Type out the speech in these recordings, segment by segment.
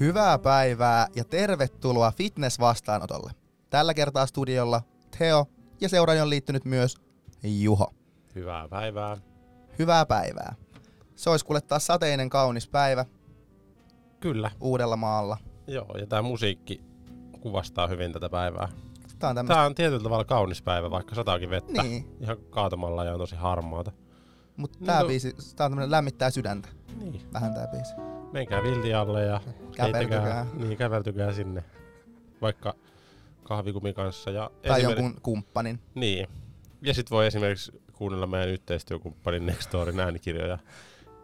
Hyvää päivää ja tervetuloa fitness-vastaanotolle. Tällä kertaa studiolla Theo ja seuraan on liittynyt myös Juho. Hyvää päivää. Hyvää päivää. Se olisi kuule taas sateinen kaunis päivä Kyllä. uudella maalla. Joo, ja tämä musiikki kuvastaa hyvin tätä päivää. Tää on tämmöistä... Tämä on tietyllä tavalla kaunis päivä, vaikka sataakin vettä. Niin, Ihan kaatamalla ja on tosi harmaata. mutta tää No. biisi, tää on tämmönen lämmittää sydäntä. Niin. Vähän tää biisi. Menkää vilti alle ja Käpertykää. Niin, käveltykää sinne. Vaikka kahvikumin kanssa. Ja Tai esimerk- jonkun kumppanin. Niin. Ja sit voi esimerkiksi kuunnella meidän yhteistyökumppanin Nextorin äänikirjoja.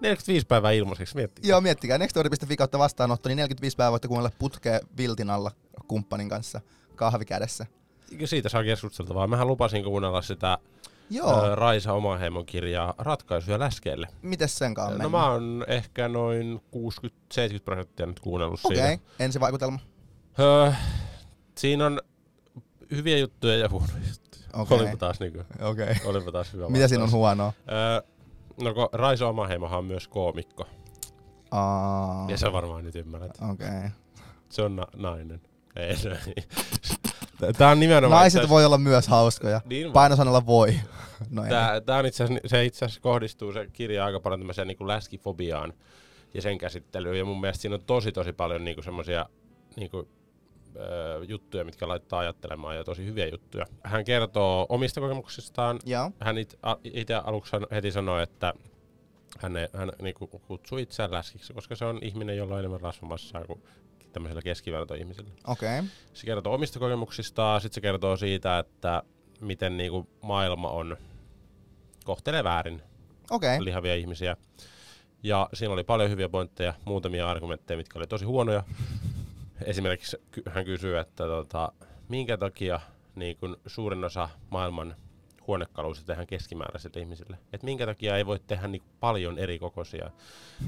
45 päivää ilmaiseksi, miettikää. Joo, miettikää. Nextori.fi kautta vastaanotto, niin 45 päivää voitte kuunnella putkea viltin alla kumppanin kanssa kahvi kädessä. Ja Siitä saa keskusteltavaa. Mähän lupasin kuunnella sitä Joo, ö, Raisa Omaheimon kirjaa Ratkaisuja läskeelle. mites senkaan No mennyt? mä oon ehkä noin 60-70 prosenttia nyt kuunnellut Okei, siitä. okay. ensivaikutelma. Öö, siinä on hyviä juttuja ja huonoja juttuja. Okei. Olipa taas, niinku, Okei. Okay. olipa taas hyvä Mitä siinä on huonoa? Öö, no kun Raisa Omaheimohan on myös koomikko. Aa, Ja sä varmaan nyt ymmärrät. Okei. Okay. Se on na- nainen. Ei se Tää on nimenomaan... Naiset itse voi olla myös hauskoja. Niin, Painosanalla voi. No. Tää, tää on itse asiassa, se itse asiassa kohdistuu se kirja aika paljon tämmöiseen niin läskifobiaan ja sen käsittelyyn. Ja mun mielestä siinä on tosi tosi paljon niin semmoisia niin ö, juttuja, mitkä laittaa ajattelemaan ja tosi hyviä juttuja. Hän kertoo omista kokemuksistaan. Joo. Hän itse aluksi heti sanoi, että hän, hän niin kutsuu itseään läskiksi, koska se on ihminen, jolla on enemmän rasvamassaa kuin tämmöisellä keskivertoihmisellä. Okei. Okay. Se kertoo omista kokemuksistaan, sitten se kertoo siitä, että miten niinku maailma on, kohtelee väärin. Okay. lihavia ihmisiä. Ja siinä oli paljon hyviä pointteja, muutamia argumentteja, mitkä oli tosi huonoja. Esimerkiksi hän kysyy, että tota, minkä takia niin kun suurin osa maailman huonekaluista tehdään keskimääräisille ihmisille. Et minkä takia ei voi tehdä niin paljon eri kokoisia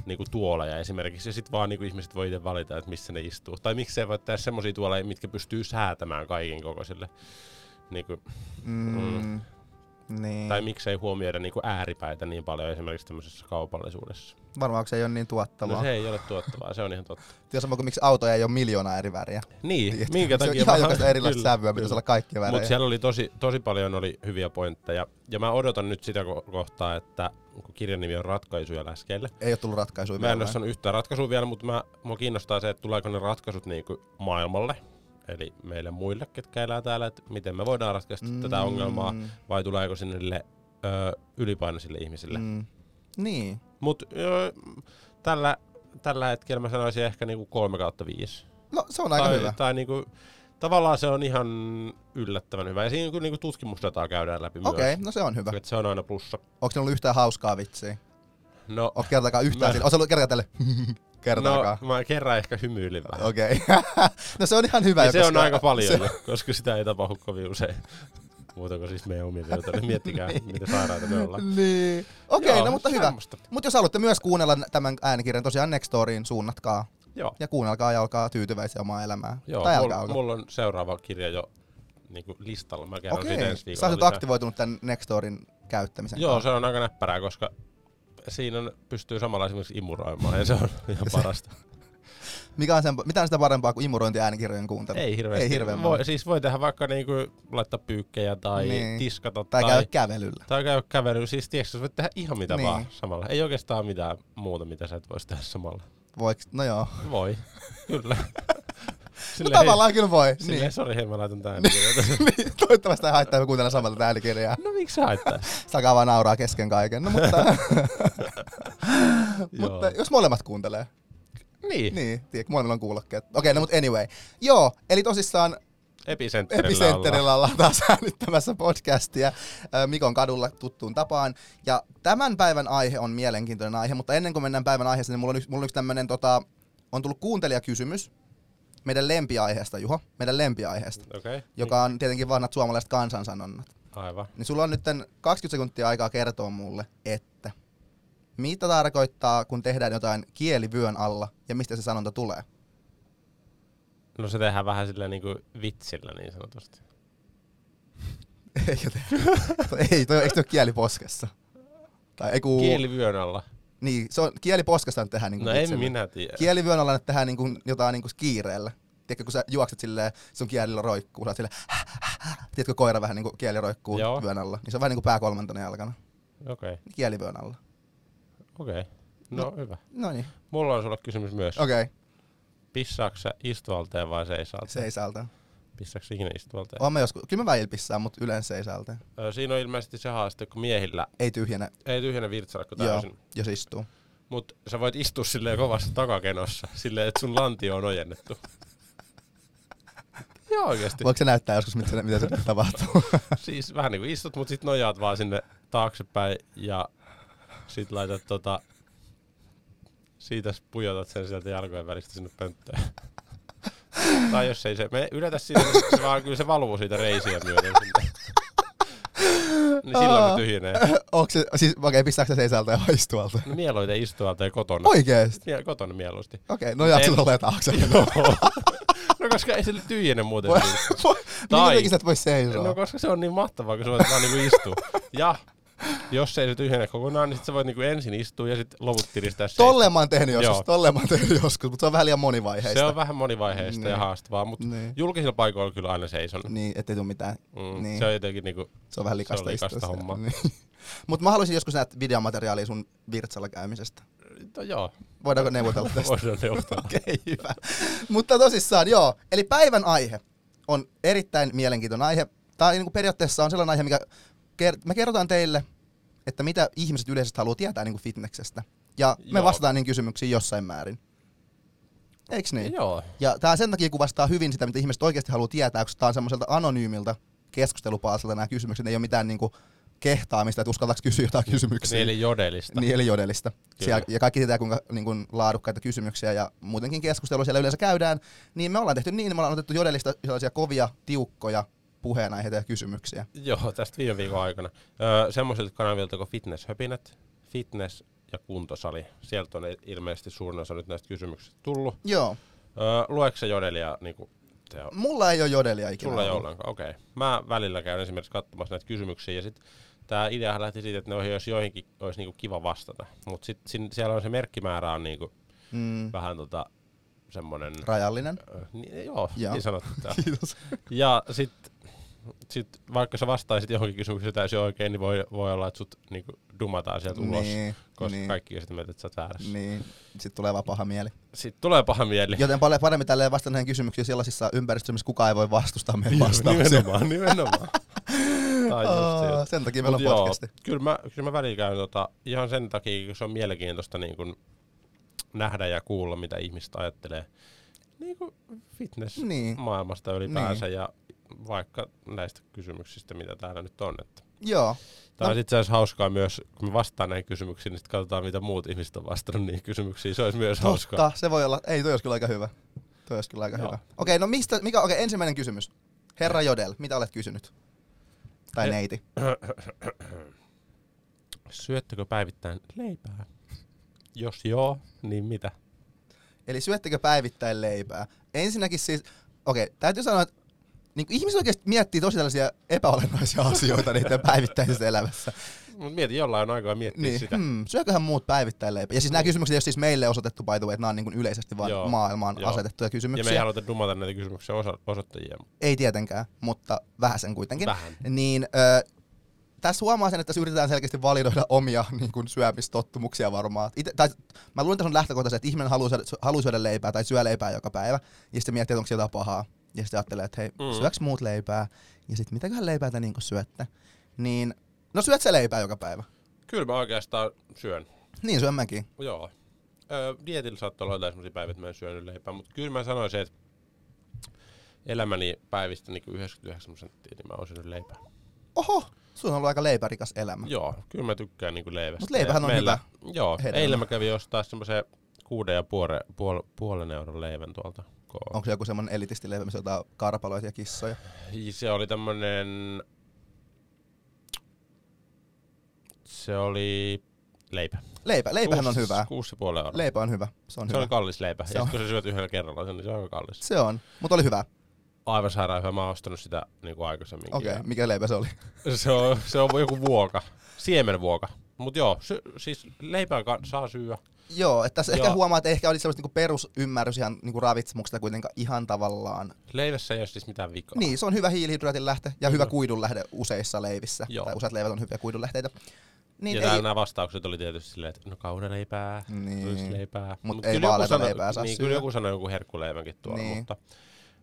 niin tuoleja esimerkiksi, ja sitten vaan niin ihmiset voi itse valita, että missä ne istuu. Tai miksi ei voi tehdä semmoisia tuoleja, mitkä pystyy säätämään kaiken kokoisille. Niin kuin, Mm. Niin. tai miksei huomioida niin ääripäitä niin paljon esimerkiksi tämmöisessä kaupallisuudessa. Varmaan se ei ole niin tuottavaa. No se ei ole tuottavaa, se on ihan totta. Tiedä sama kuin miksi autoja ei ole miljoona eri väriä. Niin, Tiedätkö? minkä se on takia ihan jokaista erilaista sävyä, pitäisi olla kaikkia värejä. Mutta siellä oli tosi, tosi paljon oli hyviä pointteja. Ja mä odotan nyt sitä ko- kohtaa, että kun kirjan nimi on Ratkaisuja läskeille. Ei ole tullut ratkaisuja Mä en ole vielä. saanut yhtään ratkaisua vielä, mutta mä, mua kiinnostaa se, että tuleeko ne ratkaisut niinku maailmalle. Eli meille muille, ketkä elää täällä, että miten me voidaan ratkaista mm. tätä ongelmaa, vai tuleeko sinne niille ö, ylipainoisille ihmisille. Mm. Niin. Mutta tällä, tällä hetkellä mä sanoisin ehkä niinku 3 kautta 5. No se on aika tai, hyvä. Tai niinku, tavallaan se on ihan yllättävän hyvä. Ja siinä niinku, niinku tutkimusdataa käydään läpi Okei, myös. no se on hyvä. Et se on aina plussa. Onko se ollut yhtään hauskaa vitsiä? No, Onko kertaakaan yhtään Mä- sillä? Onko se ollut kertaakaan tälle? kertaakaan. no mä kerran ehkä hymyilin vähän. Okei. no se on ihan hyvä. Ja jo, se on koska aika paljon, Se, koska sitä ei tapahdu kovin usein. Muuta kuin siis meidän omia videoita. Niin Miettikää, miten sairaita me ollaan. niin. Okei, Joo, no mutta hyvä. Mutta jos haluatte myös kuunnella tämän äänikirjan, tosiaan Nextoriin suunnatkaa. Joo, Ja kuunnelkaa ja olkaa tyytyväisiä omaa elämää. joo tai mulla, olko. mulla on seuraava kirja jo niinku listalla. Mä kerron Okei, ensi sä oot aktivoitunut tämän Nextorin käyttämisen Joo, kanssa. se on aika näppärää, koska siinä on, pystyy samalla esimerkiksi imuroimaan ja se on ihan parasta. Mikä on sen, mitä on sitä parempaa kuin imurointi äänikirjojen kuuntelu? Ei hirveästi. Ei hirveän voi, siis voi tehdä vaikka niinku laittaa pyykkejä tai Niin. tiskata Tai tai, käydä kävelyllä. tai käydä kävelyllä. Siis tiedätkö, sä voit tehdä ihan mitä Niin. vaan samalla. Ei oikeastaan mitään muuta, mitä sä et voisi tehdä samalla. Voiks? No joo. Voi, kyllä. No tavallaan kyllä voi. Silleen, Niin. sori, hei mä laitan tän niin. Toivottavasti ei haittaa, että kuuntelen samalla tätä äänikirjaa. No miksi haittaa? Sakaa vaan nauraa kesken kaiken. No mutta, mutta jos molemmat kuuntelee. Niin, Niin, tiedätkö, molemmilla on kuulokkeet. Okei, no mutta anyway. Joo, eli tosissaan Epicentterillä, Epicentterillä ollaan taas äänittämässä podcastia Mikon kadulla tuttuun tapaan. Ja tämän päivän aihe on mielenkiintoinen aihe, mutta ennen kuin mennään päivän aiheeseen, niin mulla on yksi, mulla on yksi tämmönen, tota, on tullut kuuntelijakysymys meidän lempiaiheesta, Juho, meidän lempiaiheesta, okay. joka on tietenkin vanhat suomalaiset kansansanonnat. aivan. Niin sulla on nyt 20 sekuntia aikaa kertoa mulle, että mitä tarkoittaa, kun tehdään jotain kielivyön alla ja mistä se sanonta tulee? No se tehdään vähän sillä niinku vitsillä niin sanotusti. Te. ei, toi, eikö toi ole kieli poskessa? Tai ei kun... Kielivyön alla. Niin, se on kieliposkasta nyt tehdään niinku No en minä tiedä. Kielivyön alla nyt tehdään niinku jotain niinku kiireellä. Tiedätkö, kun sä juokset silleen, sun kielillä roikkuu, sä oot silleen, tiedätkö, koira vähän niinku kieli roikkuu Joo. vyön alla. Niin se on vähän niinku pää kolmantena jalkana. Okei, okay. Kielivyön alla. okei. Okay. No, hyvä. No niin, Mulla on sulle kysymys myös. okei. Okay. Pissaatko sä istuvalteen vai seisaalteen? Seisalta. Sä ikinä istuvalteen? Oon mä joskus, kyllä mä välillä pissaan, mutta yleensä seisalta. Ö, Siinä on ilmeisesti se haaste, kun miehillä Ei tyhjänä, ei tyhjänä virtsalakko Joo. täysin. jos istuu. Mutta sä voit istua silleen kovassa takakenossa, silleen, että sun lantio on ojennettu. Joo oikeesti. Voiko se näyttää joskus, mitä se, mitä se tapahtuu? Siis vähän niinku istut, mut sit nojaat vaan sinne taaksepäin ja sit laitat tota... Siitä pujotat sen sieltä jalkojen välistä sinne pönttöön. Tai jos ei se, me yletä sinne, niin se vaan kyllä se valuu siitä reisiä myöten sinne. niin silloin se tyhjenee. Onko se, siis okei, okay, pistääkö se seisalta ja istualta? No mieluiten istualta ja kotona. Oikeesti? Mie- kotona mieluusti. Okei, okay, no jaat sulla ole taakse. Joo. no koska ei sille tyhjene muuten. Voi- voi- Minkä Tai- takia sä et voi seisoa? No koska se on niin mahtavaa, kun sä voit vaan niinku istua. Ja jos ei se tyhjene kokonaan, niin sit sä voit niinku ensin istua ja sitten loput tiristää seistä. Tolleen mä oon tehnyt joskus, tolleen mä oon tehnyt joskus, mutta se on vähän liian monivaiheista. Se on vähän monivaiheista Niin. ja haastavaa, mutta Niin. julkisilla paikoilla kyllä aina seison. Niin, ettei tuu mitään. Mm, Niin. Se on jotenkin niinku, Se on vähän likasta, Se on likasta istua. Niin. Mutta mä haluaisin joskus nähdä videomateriaalia sun virtsalla käymisestä. no joo, Voidaanko neuvotella tästä? voidaan neuvotella. Okei, okay, hyvä. Mutta tosissaan, joo. Eli päivän aihe on erittäin mielenkiintoinen aihe. Tämä niin periaatteessa on sellainen aihe, mikä ker- me kerrotaan teille, että mitä ihmiset yleisesti haluaa tietää niin fitneksestä. Ja me Joo. vastataan niin kysymyksiin jossain määrin. Eiks niin? Joo, Ja tämä sen takia kuvastaa hyvin sitä, mitä ihmiset oikeasti haluaa tietää, koska tämä on semmoiselta anonyymilta keskustelupaasilta nämä kysymykset. Ne ei ole mitään niinku kehtaamista, että uskaltaako kysyä jotain kysymyksiä. niin eli jodelista. Niin, eli jodelista. Siellä, ja kaikki tietää, kuinka niin kuin, laadukkaita kysymyksiä ja muutenkin keskustelua siellä yleensä käydään. Niin me ollaan tehty niin, me ollaan otettu jodelista sellaisia kovia, tiukkoja puheenaiheita ja kysymyksiä. Joo, tästä viime viikon aikana. Öö, semmoisilta kanavilta kuin Fitness-höpinät, Fitness ja kuntosali. Sieltä on ilmeisesti suurin osa nyt näistä kysymyksistä tullut. Joo. Öö, lueeko se jodelia niinku, te, Mulla ei ole jodelia ikinä Sulla ei ollenkaan, okei. Okay. Mä välillä käyn esimerkiksi katsomassa näitä kysymyksiä ja sit tää ideahan lähti siitä, että ne olisi joihinkin olisi niinku kiva vastata. Mut sit sin, siellä on se merkkimäärä on niinku Mm, vähän tota semmonen... rajallinen. Ö, niin, joo, Joo. niin sanottu. Kiitos. Ja sit, sit vaikka sä vastaisit johonkin kysymykseen täysin oikein, niin voi, voi olla, että sut niinku dumataan sieltä ulos. Niin, Koska niin, kaikki on sitä mieltä, että sä oot väärässä. niin. Sitten tulee vaan paha mieli. Sitten tulee paha mieli. Joten paljon paremmin tälleen vastata näihin kysymyksiin sellaisissa ympäristöissä, missä kukaan ei voi vastustaa meidän vastauksia. nimenomaan, nimenomaan. Siitä. sen takia meillä Mut on joo, podcasti. Kyllä mä, kyllä mä välillä käyn tota, ihan sen takia, kun se on mielenkiintoista niin kun nähdä ja kuulla, mitä ihmiset ajattelee niin kuin fitness-maailmasta Niin. ylipäänsä ja vaikka näistä kysymyksistä, mitä täällä nyt on. Että. Joo. Tämä No. on itse asiassa hauskaa myös, kun me vastaan näihin kysymyksiin, niin sitten katsotaan, mitä muut ihmiset on vastannut niihin kysymyksiin. Se olisi myös hauskaa. Totta, se voi olla. Ei, toi olisi kyllä aika hyvä. Toi olisi kyllä aika Joo. hyvä. Okei, no mistä, mikä, okei, ensimmäinen kysymys. Herra Jodel, mitä olet kysynyt? Tai He- neiti. Syöttekö päivittäin leipää? Jos joo, niin mitä? Eli syöttekö päivittäin leipää? Ensinnäkin siis, okei, täytyy sanoa, että niin ihmiset oikeasti miettii tosi tällaisia epäolennaisia asioita niiden päivittäisessä elämässä. Mut mieti, jollain on aikaa miettiä Niin, sitä. hmm, syököhän muut päivittäin leipää? Ja siis nämä kysymykset ei ole siis meille osoitettu by the way, että nämä on niin yleisesti vaan Joo, maailmaan joo. asetettuja Ja kysymyksiä. me ei haluta dumata näitä kysymyksiä osa- osoittajia. Ei tietenkään, mutta vähän sen kuitenkin. Vähän. Niin ö, tässä huomaa sen, että tässä yritetään selkeästi validoida omia niin kuin syömistottumuksia varmaan. Ite, tai, mä luulen, että on lähtökohta se, että ihminen haluaa syödä, haluaa syödä leipää tai syö leipää joka päivä. Ja sitten miettii, että onko se jotain pahaa. Ja sitten ajattelee, että hei, Mm. syöks muut leipää? Ja sitten mitäköhän leipää te niin syötte? Niin, no syöt se leipää joka päivä. Kyllä mä oikeastaan syön. Niin syön mäkin. Joo. Öö, dietillä saattaa olla jotain sellaisia päiviä, että mä en syönyt leipää, mutta kyllä mä sanoisin, että elämäni päivistä niin 99 prosenttia, niin mä oon syönyt leipää. Oho, sun on ollut aika leipärikas elämä. Joo, kyllä mä tykkään niin leivästä. Mut leipähän on hyvä Joo, hedelmä. eilen mä kävin ostaa semmoisen kuuden ja puole, puol, puolen euron leivän tuolta. Ko- Onko se joku semmonen elitistileipä, missä on jotain karpaloita ja kissoja? Se oli tämmönen... Se oli leipä. Leipä, leipähän on Kuusi- hyvä. Kuusi ja puoli euroa. Leipä on hyvä. Se on Se hyvä. oli kallis leipä. Se ja on. kun sä syöt yhdellä kerralla, niin se on aika kallis. Se on, mutta oli hyvä. Aivan sairaan hyvä. Mä oon ostanut sitä niin kuin aikaisemminkin. Okei, ja okay, mikä leipä se oli? Se on, se on joku vuoka. Siemenvuoka. Mut joo, sy, siis leipää ka- saa syödä. Joo, että tässä ehkä Joo. huomaa, että ehkä oli sellaista niinku perusymmärrys ihan niinku ravitsemuksesta kuitenkaan ihan tavallaan. Leivässä ei ole siis mitään vikaa. Niin, se on hyvä hiilihydraatin lähde ja hyvä kuidun lähde useissa leivissä. Joo. Tai useat leivät on hyviä kuidun lähteitä. Niin, ja ei, täällä nämä vastaukset oli tietysti silleen, että no kauraleipää, Niin. ruisleipää. Mut Mut ei vaaleita sanoi- leipää saa Niin, syödä. kyllä joku sanoi joku herkkuleivänkin tuolla, Niin. mutta,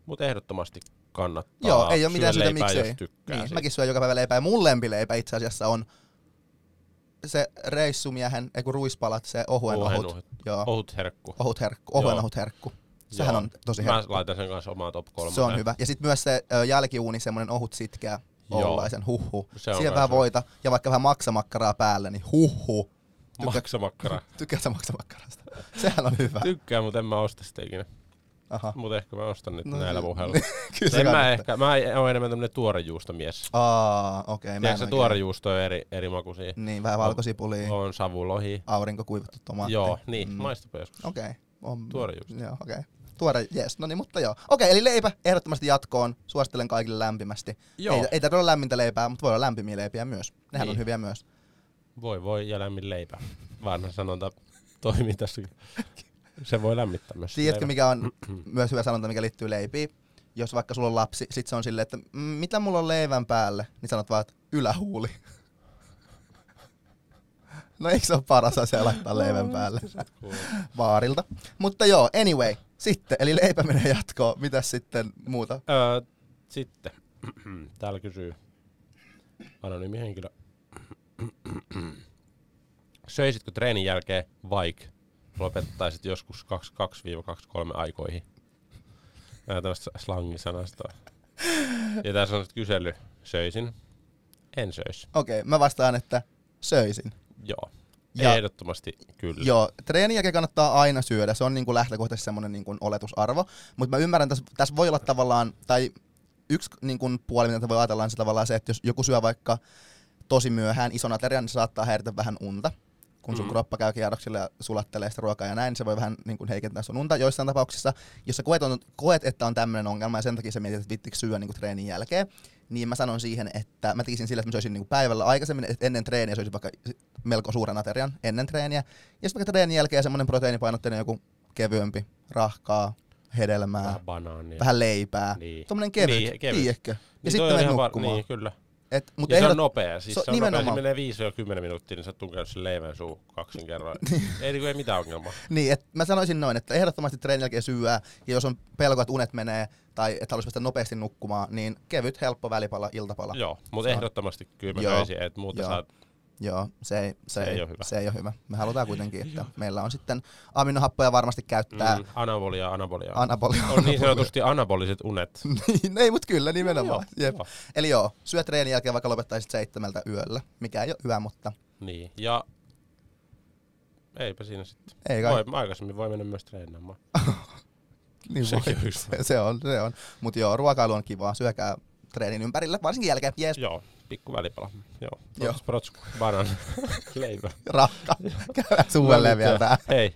mutta ehdottomasti kannattaa Joo, ei ole mitään syytä, miksei. tykkää niin, siitä. mäkin syön joka päivä leipää. Ja mun lempileipä itse asiassa on se reissumiehen, ei kun ruispalat, se ohuen Ohen ohut. ohut. Joo, Ohut herkku. ohut herkku, ohuen Joo. ohut herkku. Sehän Joo. on tosi Mä herkku. laitan sen kanssa omaa top 3. Se on hyvä. Ja sitten myös se ö, jälkiuuni, semmoinen ohut sitkeä oulaisen. Se on Siihen vähän voita ja vaikka vähän maksamakkaraa päälle, niin huhhu. Tykkää, Maksamakkara. tykkäätkö maksamakkarasta? Sehän on hyvä. Tykkään, mutta en mä osta sitä ikinä. Aha. Mutta ehkä mä ostan nyt No näillä puheilla. Kyllä se mä ehkä, mä oon enemmän tämmönen tuorejuustomies. Aa, okei. Okay, Tiedätkö se tuorejuusto on eri, eri makuisia? Niin, vähän valkosipulia, On savulohi. aurinkokuivattu tomaatti. Joo, niin, Mm. maistapa joskus. Okei. Okay. On... Tuorejuusto. Joo, okei. Okay. Tuore, jes, no niin, mutta joo. Okei, eli leipä ehdottomasti jatkoon. Suosittelen kaikille lämpimästi. Joo, Ei, ei tarvitse olla lämmintä leipää, mutta voi olla lämpimiä leipiä myös. Nehän Niin. on hyviä myös. voi voi ja lämmin leipä. Vanha sanonta toimii tässä. Se voi lämmittää myös. Tiedätkö, mikä on myös hyvä sanonta, mikä liittyy leipiin? Jos vaikka sulla on lapsi, sit se on silleen, että "Mm, mitä mulla on leivän päälle, niin sanot vaan, että ylähuuli. No eikö se ole paras asia laittaa leivän päälle baarilta? Mutta joo, anyway, sitten, eli leipä menee jatkoon. Mitäs sitten muuta? Öö, sitten, täällä kysyy anonyymi henkilö. Söisitkö treenin jälkeen vaikka lopettaisit joskus 22-23 aikoihin? Nää tämmöistä slangisanastoa. Ja tässä on nyt kysely. Söisin. En söisi. Okei, mä vastaan, että söisin. Joo. Ja- Ehdottomasti kyllä. Joo, treenin jälkeen kannattaa aina syödä. Se on niin kuin lähtökohtaisesti semmoinen niin kuin oletusarvo. Mutta mä ymmärrän, tässä, tässä voi olla tavallaan, tai yksi niin kuin puoli, mitä voi ajatella, on se tavallaan se, että jos joku syö vaikka tosi myöhään ison aterian, niin se saattaa häiritä vähän unta. Kun sun Mm. kroppa käy kierroksilla ja sulattelee sitä ruokaa ja näin, niin se voi vähän niin kuin heikentää sun unta. Joissain tapauksissa, jos sä koet, on, koet että on tämmöinen ongelma ja sen takia sä mietit, että vittikö syödä niin kuin treenin jälkeen, niin mä sanon siihen, että mä tekisin sillä, että mä söisin niin päivällä aikaisemmin, että ennen treeniä söisin vaikka melko suuren aterian ennen treeniä. Ja sitten vaikka treenin jälkeen semmoinen proteiinipainotteinen joku kevyempi, rahkaa, hedelmää, Vähän banaania. vähän leipää. Niin. Tommonen kevyt, Niin, kevyt. tiedätkö? Ja Niin sitten var- nukkumaan. Niin, kyllä. Et, mut ja se ehdot... on nopea. Siis se se, on on nopea. Se nimenomaan. menee 5-10 minuuttia, niin sä oot tunkenut sen leivän suu kaksin kerran. ei, niinku, ei mitään ongelmaa. Niin, et mä sanoisin noin, että ehdottomasti treenin jälkeen syödä, ja jos on pelko, että unet menee, tai että haluaisi päästä nopeasti nukkumaan, niin kevyt, helppo välipala, iltapala. Joo, mutta Se ehdottomasti kyllä mä Joo. että muuten Joo. saat... Joo, se ei, se, Se ei oo hyvä. Se ei ole hyvä. Me halutaan kuitenkin, että meillä on sitten aminohappoja varmasti käyttää. Mm, anabolia, anabolia. Anabolia. on niin sanotusti anaboliset unet. niin, ei, mutta kyllä nimenomaan. Joo, Jep. joo. Eli joo, syö treenin jälkeen vaikka lopettaisit seitsemältä yöllä, mikä ei ole hyvä, mutta Niin, ja eipä siinä sitten. ei kai. Voi, aikaisemmin voi mennä myös treenaamaan. niin voi. olisi se, se, on, se on. Mutta joo, ruokailu on kivaa, syökää treenin ympärillä, varsinkin jälkeen, jees, Joo, pikku välipala. Joo, Joo. Prots, protsku, banan, leipä. rakka, käydään suunnilleen vielä tää. Hei,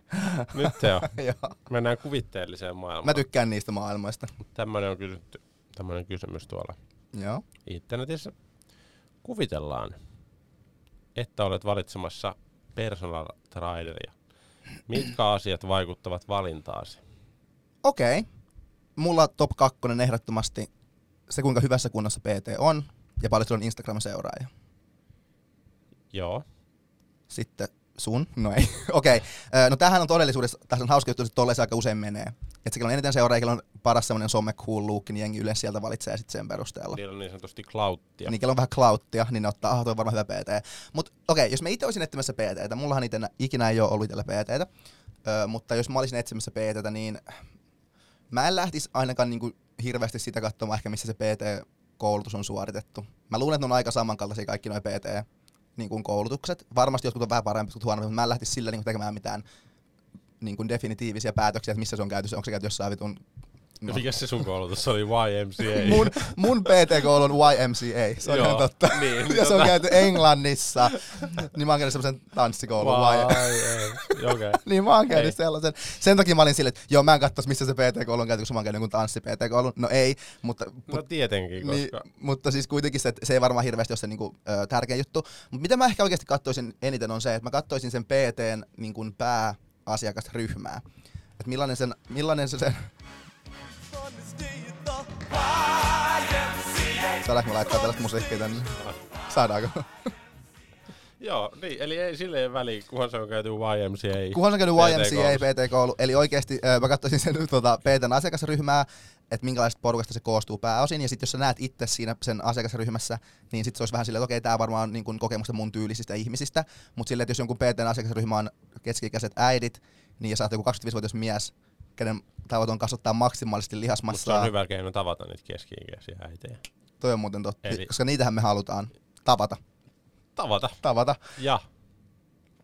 nyt se on. Mennään kuvitteelliseen maailmaan. Mä tykkään niistä maailmoista. Tämmöinen on kysytty, tämmöinen kysymys tuolla Joo. internetissä. Kuvitellaan, että olet valitsemassa personal traineria. Mitkä asiat vaikuttavat valintaasi? Okei. Mulla top kakkonen ehdottomasti se, kuinka hyvässä kunnossa PT on ja paljon sulla on Instagram-seuraajia. Joo, Sitten sun? No ei. Okei. Ö, No tämähän on todellisuudessa, tässä on hauska juttu, että tolleen se aika usein menee. Että se, on eniten seuraajia, on paras semmoinen some cool look, niin jengi yleensä sieltä valitsee sitten sen perusteella. niillä on niin sanotusti klauttia. Niin, on vähän clouttia, niin ne ottaa, ah, toi on varmaan hyvä PT. Mutta okei, jos mä itse olisin etsimässä PTtä, mullahan itse ikinä ei ole ollut itsellä PTtä, ö, mutta jos mä olisin etsimässä PTtä, niin mä en lähtisi ainakaan niinku hirveästi sitä katsomaan ehkä, missä se PT-koulutus on suoritettu. Mä luulen, että ne on aika samankaltaisia kaikki nuo PT niin kuin koulutukset. Varmasti jotkut on vähän parempi, jotkut huonompi, mutta mä en lähtisi sillä niin kuin tekemään mitään niin kuin definitiivisia päätöksiä, että missä se on käyty. Onko se käyty jossain vitun No. Mikä se sun koulutus oli? YMCA? Mun, mun PT-koulu on YMCA, se on Joo, ihan totta. niin, ja se on tota- käyty Englannissa. niin mä oon käynyt semmoisen tanssikoulun. Y- Okei. niin mä oon käynyt Ei. sellaisen. Sen takia mä olin silleen, että joo mä en katsoisi missä se PT-koulu on käyty, koska mä oon käynyt jonkun tanssi-PT-koulun. No ei, mutta, No tietenkin, koska... niin, mutta siis kuitenkin se, se ei varmaan hirveästi ole se niinku, ö, tärkein juttu. Mutta mitä mä ehkä oikeasti katsoisin eniten on se, että mä katsoisin sen PTn niin kuin pääasiakasryhmää. Että millainen, sen, millainen se sen... Saadaanko me laittaa tällaista musiikkia tänne? Saadaanko? Joo, niin, eli ei silleen väliä, kunhan se on käyty YMCA. Kunhan on käynyt PT-koulussa. YMCA PT-koulu, eli oikeasti mä katsoisin sen tuota, PTn asiakasryhmää, että minkälaista porukasta se koostuu pääosin, ja sitten jos sä näet itse siinä sen asiakasryhmässä, niin sitten se olisi vähän silleen, että okei, tämä varmaan on niin kuin kokemusta mun tyylisistä ihmisistä, mutta silleen, että jos jonkun PTn asiakasryhmä on keski-ikäiset äidit, niin ja sä oot joku 25-vuotias mies, kenen tavoite kasvattaa maksimaalisesti Mutta se lihasmassaa, on hyvä keino tavata niitä keski-ikäisiä äitejä. toi on muuten totta, Eli- koska niitähän me halutaan tavata. Tavata. Tavata. Ja.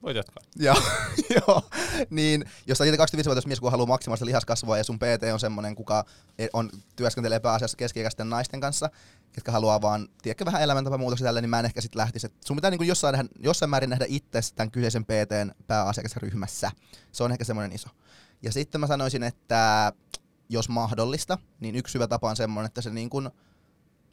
Voit jatkaa. Ja, joo, niin jos sä itse 25-vuotias mies, kun haluaa maksimaalista lihaskasvua ja sun PT on semmonen, kuka e- on, työskentelee pääasiassa keski-ikäisten naisten kanssa, jotka haluaa vaan, tiedätkö, vähän elämäntapamuutoksia tälle, niin mä en ehkä sit lähtisi. Et sun pitää niin jossain, nähdä, jossain määrin nähdä itse tämän kyseisen PTn pääasiakasryhmässä. Se on ehkä semmoinen iso. Ja sitten mä sanoisin, että jos mahdollista, niin yksi hyvä tapa on semmoinen, että se niin kuin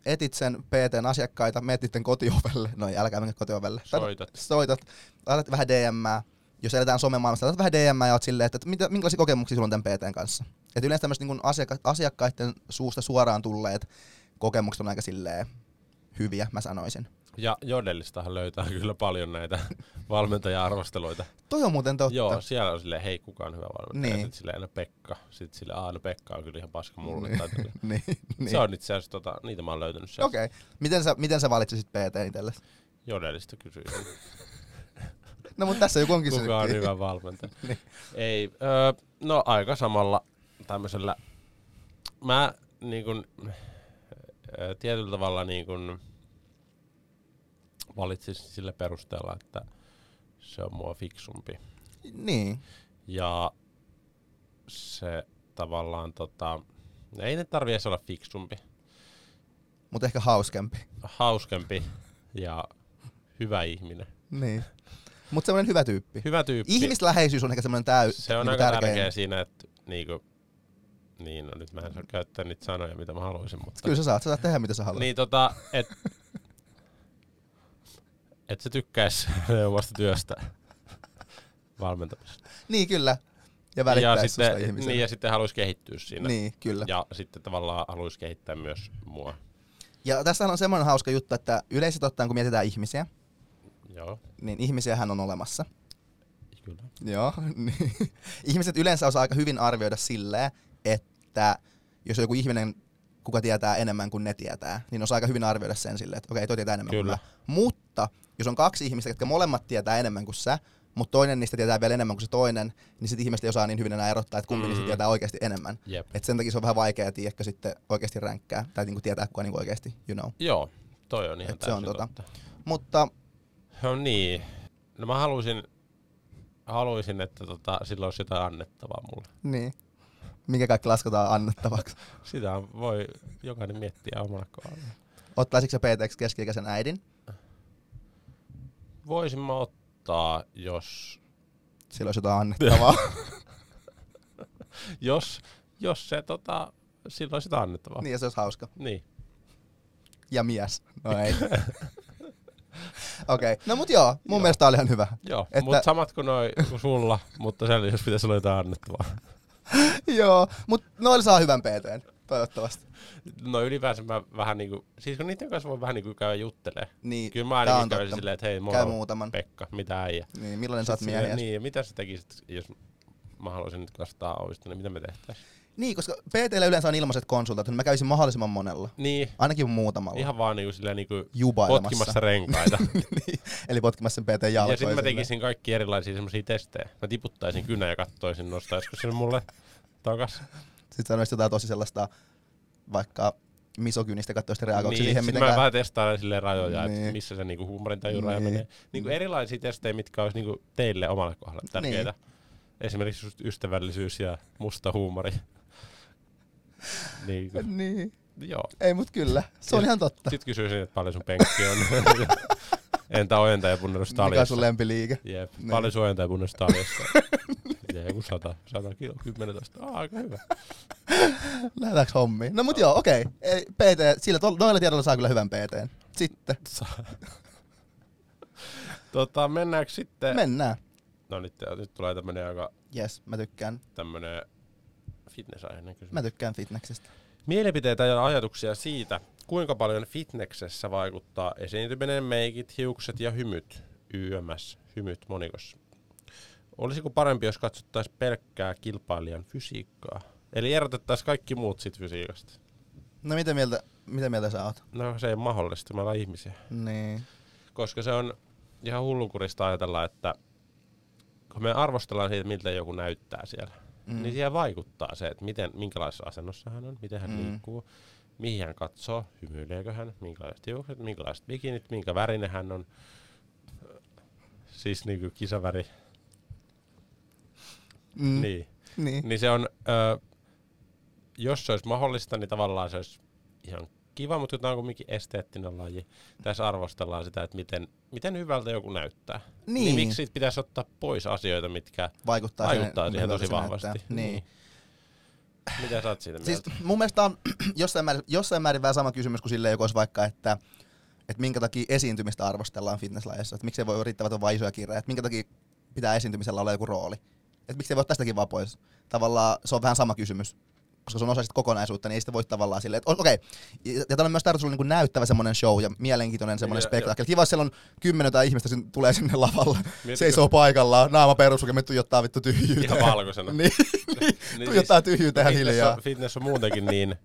etit sen PTn asiakkaita, meet niiden kotiovelle, no ei, älkää mennä kotiovelle. Soitat. Soitat, laitat vähän DM, jos eletään somemaailmassa, laitat vähän DM ja oot silleen, että, että mitä, minkälaisia kokemuksia sulla on tämän PTn kanssa. Et yleensä tämmöiset niin asiakka- asiakkaiden suusta suoraan tulleet kokemukset on aika silleen hyviä, mä sanoisin. Ja Jodellistahan löytää kyllä paljon näitä valmentaja-arvosteluita. Toi on muuten totta. Joo, siellä on silleen, hei, kuka on hyvä valmentaja? Niin. Sitten silleen, no Pekka. Sitten silleen, aah, no Pekka on kyllä ihan paska mulle. Niin. Niin, niin. Se on itse asiassa, tota, niitä mä oon löytänyt sieltä. Okei. Okay. Miten, sä, miten sä valitsisit PT itselle? Jodellista kysyisin. No mutta tässä joku onkin Kuka on hyvä valmentaja? Niin. Ei, öö, no aika samalla tämmöisellä, mä niin kun, tietyllä tavalla niin kun valitsisin sillä perusteella, että se on mua fiksumpi. Niin. Ja se tavallaan tota, ei ne tarvi edes olla fiksumpi, Mutta ehkä hauskempi. hauskempi ja hyvä ihminen. Niin. Mutta semmoinen hyvä tyyppi. Hyvä tyyppi. Ihmisläheisyys on ehkä semmoinen täy, Se on niinku aika tärkein. tärkeä siinä, että niinku, niin, no nyt mä en saa käyttää niitä sanoja, mitä mä haluaisin, mutta... Kyllä sä saat, sä saat tehdä mitä sä haluat. Niin tota, et, et se tykkäis omasta työstä valmentamisesta. Niin, kyllä. Ja Ja välittäisi susta sitten, ihmiselle. niin, ja sitten haluaisi kehittyä siinä. Niin, kyllä. Ja sitten tavallaan haluaisi kehittää myös mua. Ja tässä on semmoinen hauska juttu, että yleisesti ottaen kun mietitään ihmisiä, Joo, niin ihmisiähän on olemassa. kyllä. Joo. niin. Ihmiset yleensä osaa aika hyvin arvioida silleen, että jos joku ihminen, kuka tietää enemmän kuin ne tietää, niin osaa aika hyvin arvioida sen silleen, että okei, toi tietää enemmän Kyllä. kuin mä. Mutta jos on kaksi ihmistä, jotka molemmat tietää enemmän kuin sä, mutta toinen niistä tietää vielä enemmän kuin se toinen, niin sitten ihmiset ei osaa niin hyvin enää erottaa, että kumpi Mm. niistä tietää oikeasti enemmän. Jep. Et sen takia se on vähän vaikea tiedäkö sitten oikeasti ränkkää, tai niinku tietää kuka niinku oikeasti, you know. Joo, toi on ihan Et se on tota-. Mutta No niin. No mä haluaisin, haluaisin että tota, sillä olisi jotain annettavaa mulle. niin, mikä kaikki lasketaan annettavaksi. Sitä voi jokainen miettiä omalla kohdalla. Ottaisitko sä PTX keski-ikäisen äidin? Voisin mä ottaa, jos, Sillä olisi jotain annettavaa. jos, jos se tota, sillä olisi jotain annettavaa. niin, ja se olisi hauska. niin. Ja mies. No ei. Okei, okay. no mut joo, mun Joo. mielestä tää oli ihan hyvä. Joo, Että- mutta samat kuin noi kuin sulla, mutta sen jos pitäisi olla jotain annettavaa. joo, mut noilla saa hyvän PTn, toivottavasti. No ylipäänsä mä vähän niinku, siis kun niiden kanssa voi vähän niinku käydä juttelee. Niin, Kyllä mä ainakin käyn silleen, että hei, mulla Käy on muutaman. Pekka, mitä äijä. Niin, millainen sä oot miehiä? Niin, ja mitä sä tekisit, jos mä haluaisin nyt kasvattaa auvista, niin mitä me tehtäisiin? Niin, koska PTllä yleensä on ilmaiset konsultat, niin mä kävisin mahdollisimman monella. Niin, Ainakin muutamalla. ihan vaan niinku silleen niinku potkimassa renkaita. niin, eli potkimassa sen PT ja jalkoihin. sitten mä tekisin kaikki erilaisia semmoisia testejä. Mä tiputtaisin kynä ja kattoisin, nostaisiko se mulle takas. Sitten sanoisit jotain tosi sellaista, vaikka misogynistä katsoisit reagoiksi niin, siihen mitenkään. mä vähän testaan silleen rajoja, Niin. että missä se niinku huumorintajun raja Niin. menee. Niinku erilaisia testejä, mitkä olisi niinku teille omalle kohdalle tärkeitä. Niin. Esimerkiksi ystävällisyys ja musta huumori. niin, niin. joo. Ei mut kyllä, se on ihan totta. Sitten kysyisin, että paljon sun penkki on. Entä ojentaja punnerus Mikä on taljassa? sun lempiliike? Jep. Niin. Paljon sun ojentaja punnerus taljassa? Ja joku 100, 100 kilo, 10 tosta. Ah, aika hyvä. Lähdetäänkö hommiin? No mut joo, okei. Ei, PT, sillä to, noilla tiedoilla saa kyllä hyvän PT. Sitten, Saa. tota, mennäänkö sitten... mennään. No nyt, nyt tulee tämmönen aika Yes, mä tykkään. tämmönen fitness-aiheinen kysymys. Mä tykkään fitneksestä. Mielipiteitä ja ajatuksia siitä, kuinka paljon fitneksessä vaikuttaa esiintyminen, meikit, hiukset ja hymyt, YMS, hymyt monikossa. Olisiko parempi, jos katsottaisiin pelkkää kilpailijan fysiikkaa? Eli erotettaisiin kaikki muut sit fysiikasta. No mitä mieltä, mitä mieltä sä oot? No se ei ole mahdollista, me ollaan ihmisiä. Niin. Koska se on ihan hullunkurista ajatella, että kun me arvostellaan siitä, miltä joku näyttää siellä, Mm. niin siihen vaikuttaa se, että miten, minkälaisessa asennossa hän on, miten hän Mm. mm. liikkuu, mihin hän katsoo, hymyileekö hän, minkälaiset hiukset, minkälaiset bikinit, minkä värinen hän on. Siis niinku kisaväri. Mm. Niin. niin. niin se on, ö, jos se olisi mahdollista, niin tavallaan se olisi ihan kiva, mutta tämä on kuitenkin esteettinen laji. Tässä arvostellaan sitä, että miten, miten hyvältä joku näyttää. Niin. niin miksi siitä pitäisi ottaa pois asioita, mitkä Vaikuttaa, vaikuttaa siihen miltä tosi vahvasti. näyttää. Niin. Mitä sä oot siitä Siis mieltä? mun mielestä on jossain määrin, jossain määrin vähän sama kysymys kuin silleen, joku olisi vaikka, että, että minkä takia esiintymistä arvostellaan fitnesslajeissa. Että miksi ei voi riittävät vain isoja kirjoja. Että minkä takia pitää esiintymisellä olla joku rooli. Että miksi ei voi tästäkin vaan pois. Tavallaan se on vähän sama kysymys. Koska se on osa sitä kokonaisuutta, niin ei sitä voi tavallaan silleen, että okei. Okay. Ja tämä on myös tarkoitus olla niin näyttävä semmoinen show ja mielenkiintoinen semmoinen Ja- spektaakeli. Kiva, jos siellä on kymmenen tai ihmistä sin- tulee sinne lavalle. Mietitkö- Seisoo paikallaan, naama peruslukemat tuijottaa vittu tyhjyyttä. Ihan valkoisena. niin, niin, Niin tuijottaa tyhjyyttä ihan hiljaa. Fitness on muutenkin niin,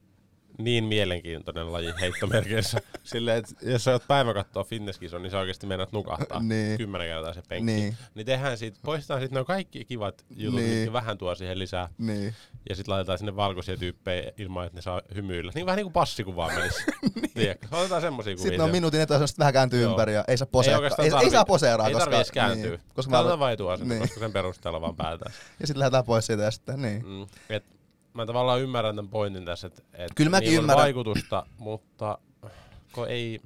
niin mielenkiintoinen laji heittomerkeissä. Silleen, että jos sä oot päivä katsoa fitnesskison, niin sä oikeasti menet nukahtaa Niin. kymmenen kertaa se penkki. Niin. Niin. tehdään siitä, poistetaan siitä noin kaikki kivat jutut, Niin. mitkä vähän tuo siihen lisää. Niin. Ja sitten laitetaan sinne valkoisia tyyppejä ilman, että ne saa hymyillä. Niin vähän niin kuin passikuvaa menisi. niin. Otetaan semmosia kuvia. Sitten on minuutin sitten vähän kääntyy Joo. ympäri ja ei saa poseeraa. Ei, ei, tarvi- saa poseeraa, Ei koska... edes kääntyä. Niin, koska koska mä, vaan etuasento, niin. koska sen perusteella vaan päätetään. ja sitten lähdetään pois siitä ja sitten, niin. Mm. Et mä tavallaan ymmärrän tämän pointin tässä, että et Kyllä mäkin niillä ymmärrän. vaikutusta, mutta kun ei...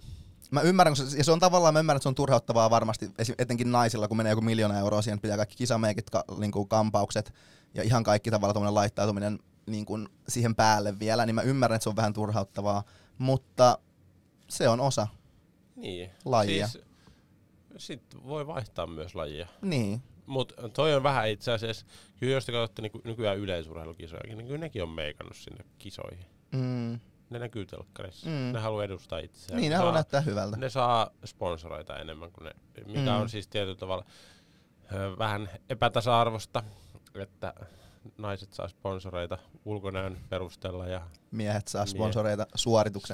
Mä ymmärrän, se, ja se on tavallaan, mä ymmärrän, että se on turhauttavaa varmasti, etenkin naisilla, kun menee joku miljoona euroa siihen, pitää kaikki kisameikit, ka, niin kuin kampaukset ja ihan kaikki tavallaan tuommoinen laittautuminen niin kuin siihen päälle vielä, niin mä ymmärrän, että se on vähän turhauttavaa, mutta se on osa. Niin. Lajia. Siis, sit voi vaihtaa myös lajia. Niin. Mutta toi on vähän itse asiassa, kyllä jos te katsotte niinku, nykyään yleisurheilukisojakin, niin kyllä nekin on meikannut sinne kisoihin. Mm. Ne näkyy telkkarissa. Mm. Ne haluaa edustaa itseään. Niin, ne saa, haluaa näyttää hyvältä. Ne saa sponsoreita enemmän kuin ne, mikä Mm. on siis tietyllä tavalla ö, vähän epätasa-arvosta, että naiset saa sponsoreita ulkonäön perusteella ja Miehet saa sponsoreita suorituksen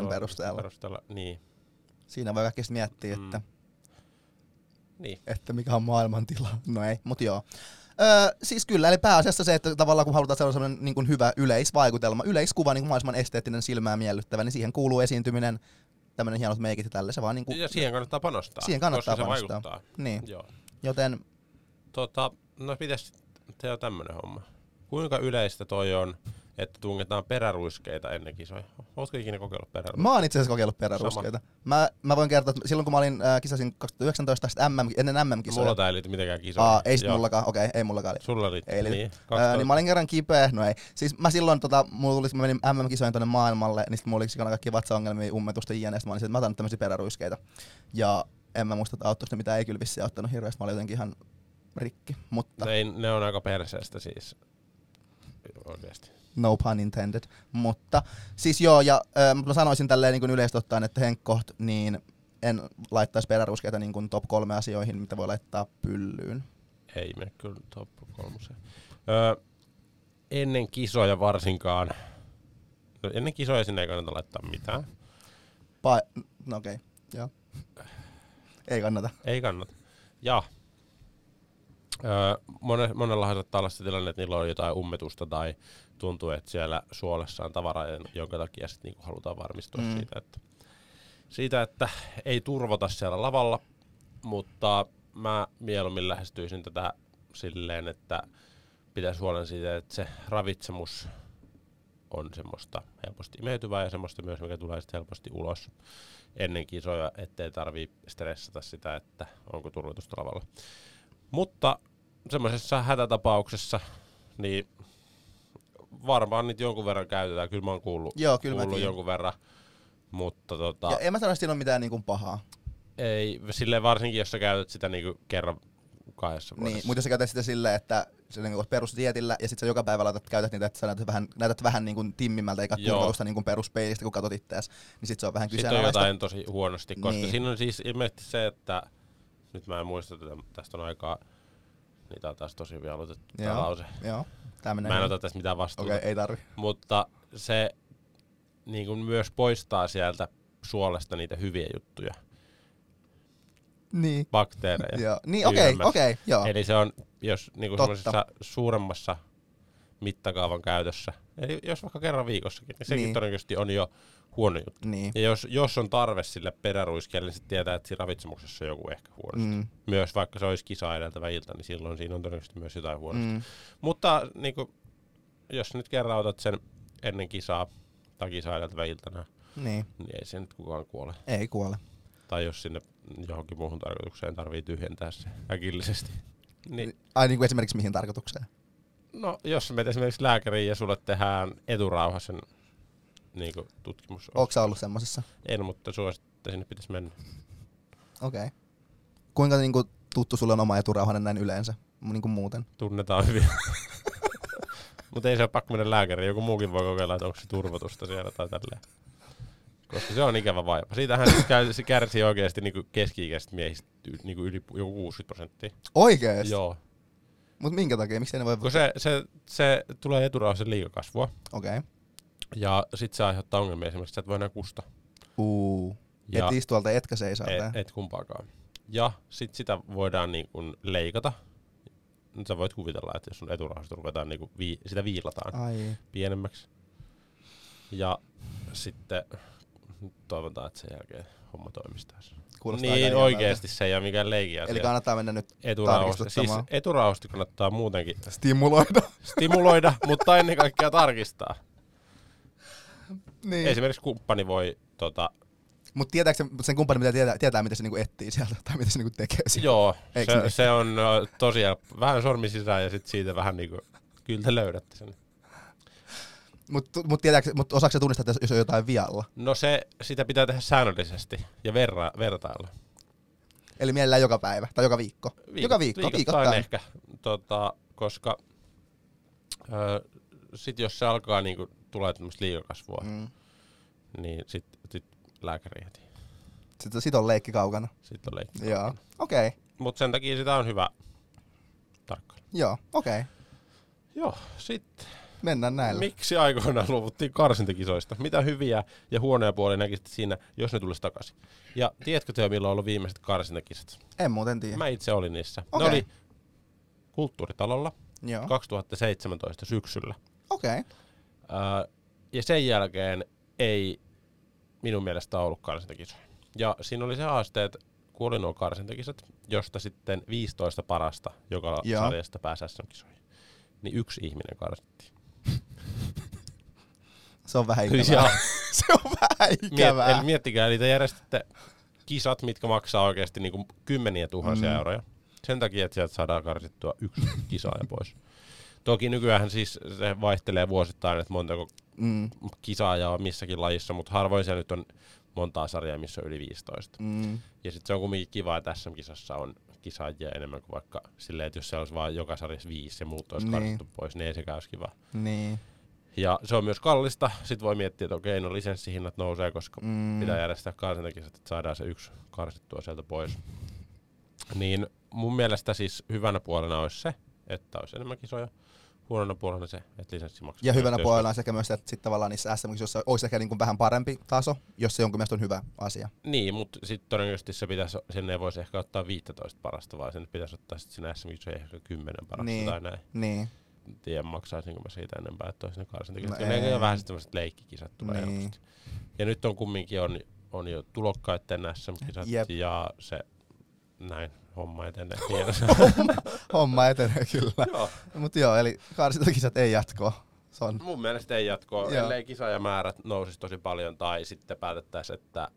suorituksen perusteella. perusteella. Niin, Siinä voi kaikki sitten miettiä, Mm. että, niin. että mikä on maailmantila. No ei, mutta joo. Öö, siis kyllä, eli pääasiassa se, että tavallaan kun halutaan saada sellainen niin kuin hyvä yleisvaikutelma, yleiskuva, niin kuin mahdollisimman esteettinen, silmää miellyttävä, niin siihen kuuluu esiintyminen, tämmöinen hienot meikit ja tälle. Se vaan niin kuin, Ja siihen kannattaa panostaa, Siihen kannattaa koska panostaa. se vaikuttaa. niin. Joo. Joten Tota, no pitäisi tehdä tämmönen homma. Kuinka yleistä toi on, että tungetaan peräruiskeita ennen kisoja? Oletko ikinä kokeillut peräruiskeita? mä oon itse asiassa kokeillut peräruskeita. Mä, mä voin kertoa, että silloin kun mä olin äh, kisasin 2019 sitten MM, ennen MM-kisoja. Mulla tää ei liity mitenkään kisoihin. Aa, ei sit Joo. mullakaan, okei, ei mullakaan. Sulla liittyy. Ei liity. Niin, Öö, niin mä olin kerran kipeä, no ei. Siis mä silloin, tota, mulla tuli, mä menin MM-kisoihin tonne maailmalle, niin sit mulla oli kaikki vatsaongelmia, ummetusta jne. Sitten mä olin, että mä otan nyt tämmösiä peräruiskeita. Ja en mä muista, että auttoiko ne mitä ei kyllä vissiin auttanut hirveästi. Mä olin jotenkin ihan rikki, mutta ne, ne on aika perseestä siis. Oikeesti. No pun intended. Mutta siis joo, ja äh, mä sanoisin tälleen niin kuin yleisesti ottaen, että henkkoht, niin en laittaisi peräruskeita niin kuin top kolme asioihin, mitä voi laittaa pyllyyn. Ei mene kyllä top kolmoseen. Öö, ennen kisoja varsinkaan. No, ennen kisoja sinne ei kannata laittaa mitään. Pa- no okei, okay. joo. Ei kannata. Ei kannata. Ja öö, mone, monellahan saattaa olla se tilanne, että niillä on jotain ummetusta tai tuntuu, että siellä suolessa on tavaraa, jonka takia sit niinku halutaan varmistua Mm. mm. siitä, että, siitä, että ei turvota siellä lavalla, mutta mä mieluummin lähestyisin tätä silleen, että pitäisi huolen siitä, että se ravitsemus on semmoista helposti imeytyvää ja semmoista myös, mikä tulee sitten helposti ulos ennen kisoja, ettei tarvii stressata sitä, että onko turvatusta lavalla. Mutta semmoisessa hätätapauksessa, niin varmaan niitä jonkun verran käytetään. Kyllä mä oon kuullut, Joo, kyllä kuullut mäkin. jonkun verran. Mutta tota, Ja en mä sano, että siinä on mitään niinku pahaa. ei, silleen varsinkin jos sä käytät sitä niinku kerran kahdessa vuodessa. Niin, mutta jos sä käytät sitä silleen, että sä niinku oot perusdietillä ja sit sä joka päivä laitat, käytät niitä, että sä näytät vähän, näytät vähän niinku timmimältä eikä Joo. kurvausta niinku peruspeilistä, kun katot itseäsi, niin sit se on vähän Sitten on kyseenalaista. jotain tosi huonosti, koska Niin. siinä on siis ilmeisesti se, että nyt mä en muista tätä, tästä on aikaa, niin tää on taas tosi hyvin aloitettu tää lause. Joo, tää menee. Mä en hyvin. ota tästä mitään vastuuta. Okei, ei tarvi. Mutta se niin kuin myös poistaa sieltä suolesta niitä hyviä juttuja, Niin. bakteereja. Joo. Niin, okei, ylemmäs. okei, joo. Eli se on, jos niin kuin suuremmassa mittakaavan käytössä, eli jos vaikka kerran viikossakin, niin sekin Niin. todennäköisesti on jo huono juttu. Niin. Ja jos, jos on tarve sille peräruiskeelle, niin sitten tietää, että siinä ravitsemuksessa on joku ehkä huonosti. Mm. Myös vaikka se olisi kisa edeltävä ilta, niin silloin siinä on todennäköisesti myös jotain huonosti. Mm. Mutta niin kuin, jos nyt kerran otat sen ennen kisaa tai kisaa edeltävä iltana, Niin, niin ei se nyt kukaan kuole. ei kuole. Tai jos sinne johonkin muuhun tarkoitukseen tarvii tyhjentää se äkillisesti. Niin, Ai niin kuin esimerkiksi mihin tarkoitukseen? No, jos menet esimerkiksi lääkäriin ja sulle tehdään eturauhasen niin kuin tutkimus. Onko sä ollut semmosessa? En, mutta suosittelen, että sinne pitäisi mennä. Okei. Okay. Kuinka niinku tuttu sulle on oma eturauhanen näin yleensä? Niinku muuten. Tunnetaan hyvin. mutta ei se ole pakko mennä lääkäriin. Joku muukin voi kokeilla, että onko se turvotusta siellä tai tälleen. Koska se on ikävä vaiva. Siitähän käy, se kärsii oikeasti niinku keski-ikäisistä miehistä niinku yli joku 60 prosenttia. Oikeesti? Joo. Mut minkä takia? Miksi ne voi... Kun se, se, se tulee eturauhasen liikakasvua. Okei. Okay. Ja sit se aiheuttaa ongelmia esimerkiksi, että et voi enää kusta. Uu. Ja Et istualta etkä seisaalta. et, et kumpaakaan. Ja sit sitä voidaan niin kun leikata. Nyt sä voit kuvitella, että jos sun eturauhasta ruvetaan niin vii, sitä viilataan Ai. pienemmäksi. Ja sitten toivotaan, että sen jälkeen homma toimisi taas. Kuulostaa Niin oikeesti se ei ole mikään leikin asia. Eli kannattaa mennä nyt eturauhasta. Siis eturauhasta kannattaa muutenkin stimuloida. stimuloida, mutta ennen kaikkea tarkistaa. niin. Esimerkiksi kumppani voi tota, Mut tietääkö se, sen kumppani mitä tietää, tietää, mitä se niinku etsii sieltä, tai mitä se niinku tekee siellä? Joo, se, niin? se on ö, tosi helppo. Vähän sormi sisään ja sitten siitä vähän niinku, kyllä te löydätte sen. Mut, mut, mut osaako se tunnistaa, että jos on jotain vialla? No se, sitä pitää tehdä säännöllisesti ja verra, vertailla. Eli mielellään joka päivä, tai joka viikko. joka viikko, viikoittain viikoittain. ehkä, tota, koska ö, sit jos se alkaa niinku, tulee tämmöistä liikakasvua, mm. Mm. niin sit, sit lääkäri heti. Sitten sit on leikki kaukana. Sitten on leikki. Joo. Okei. Okay. Mutta sen takia sitä on hyvä tarkkailla. Joo, okei. Okay. Joo, sitten Mennään näillä. Miksi aikoinaan luovuttiin karsintakisoista? Mitä hyviä ja huonoja puolia näkisit siinä, jos ne tulisi takaisin? Ja tiedätkö te, milloin on ollut viimeiset karsintakisat? En muuten tiedä. Mä itse olin niissä. Okei. Ne oli kulttuuritalolla Joo. 2017 syksyllä. Okei. Okay. Öö, ja sen jälkeen ei minun mielestä ollut karsintakisoja. Ja siinä oli se haaste, että kun oli nuo karsintakisat, josta sitten 15 parasta joka Joo. sarjasta pääsi SM-kisoihin, niin yksi ihminen karsittiin. Se on vähän ikävää. se on vähän Miet, ikävää. eli miettikää, eli te järjestätte kisat, mitkä maksaa oikeasti niinku kymmeniä tuhansia Mm. euroja. Sen takia, että sieltä saadaan karsittua yksi kisaaja pois. Toki nykyään siis se vaihtelee vuosittain, että montako Mm. kisaajaa on missäkin lajissa, mutta harvoin siellä nyt on montaa sarjaa, missä on yli 15. Mm. Ja sitten se on kumminkin kiva, että SM-kisassa on kisaajia enemmän kuin vaikka silleen, että jos se olisi vaan joka sarjassa viisi ja muut olisi Niin. niin. karsittu pois, niin ei sekään olisi kiva. Niin. Ja se on myös kallista. Sitten voi miettiä, että okei, no lisenssihinnat nousee, koska Mm. pitää järjestää karsintakisat, että saadaan se yksi karsittua sieltä pois. Niin mun mielestä siis hyvänä puolena olisi se, että olisi enemmän kisoja. Huonona puolena se, että lisenssi maksaa. Ja hyvänä on sekä myös, että sit tavallaan niissä SM, jossa olisi ehkä niinku vähän parempi taso, jos se jonkun mielestä on hyvä asia. Niin, mutta sitten todennäköisesti se pitäisi, sinne ei voisi ehkä ottaa 15 parasta, vaan sinne pitäisi ottaa sitten sinne SM ehkä 10 parasta Niin. tai näin. Niin. Tiedä, maksaisinko mä siitä enempää, että olisi ne karsintakisat. No ei. ja vähän sitten tämmöiset leikkikisat tulee Niin. helposti. Ja nyt on kumminkin on, on jo tulokkaiden SM-kisat Jep. ja se näin homma etenee hienosti. Homma etenee kyllä. Joo. Mutta joo, eli karsintakisat ei jatkoa. Se on, Mun mielestä ei jatkoa, Joo. ellei kisaajamäärät nousisi tosi paljon tai sitten päätettäisiin, että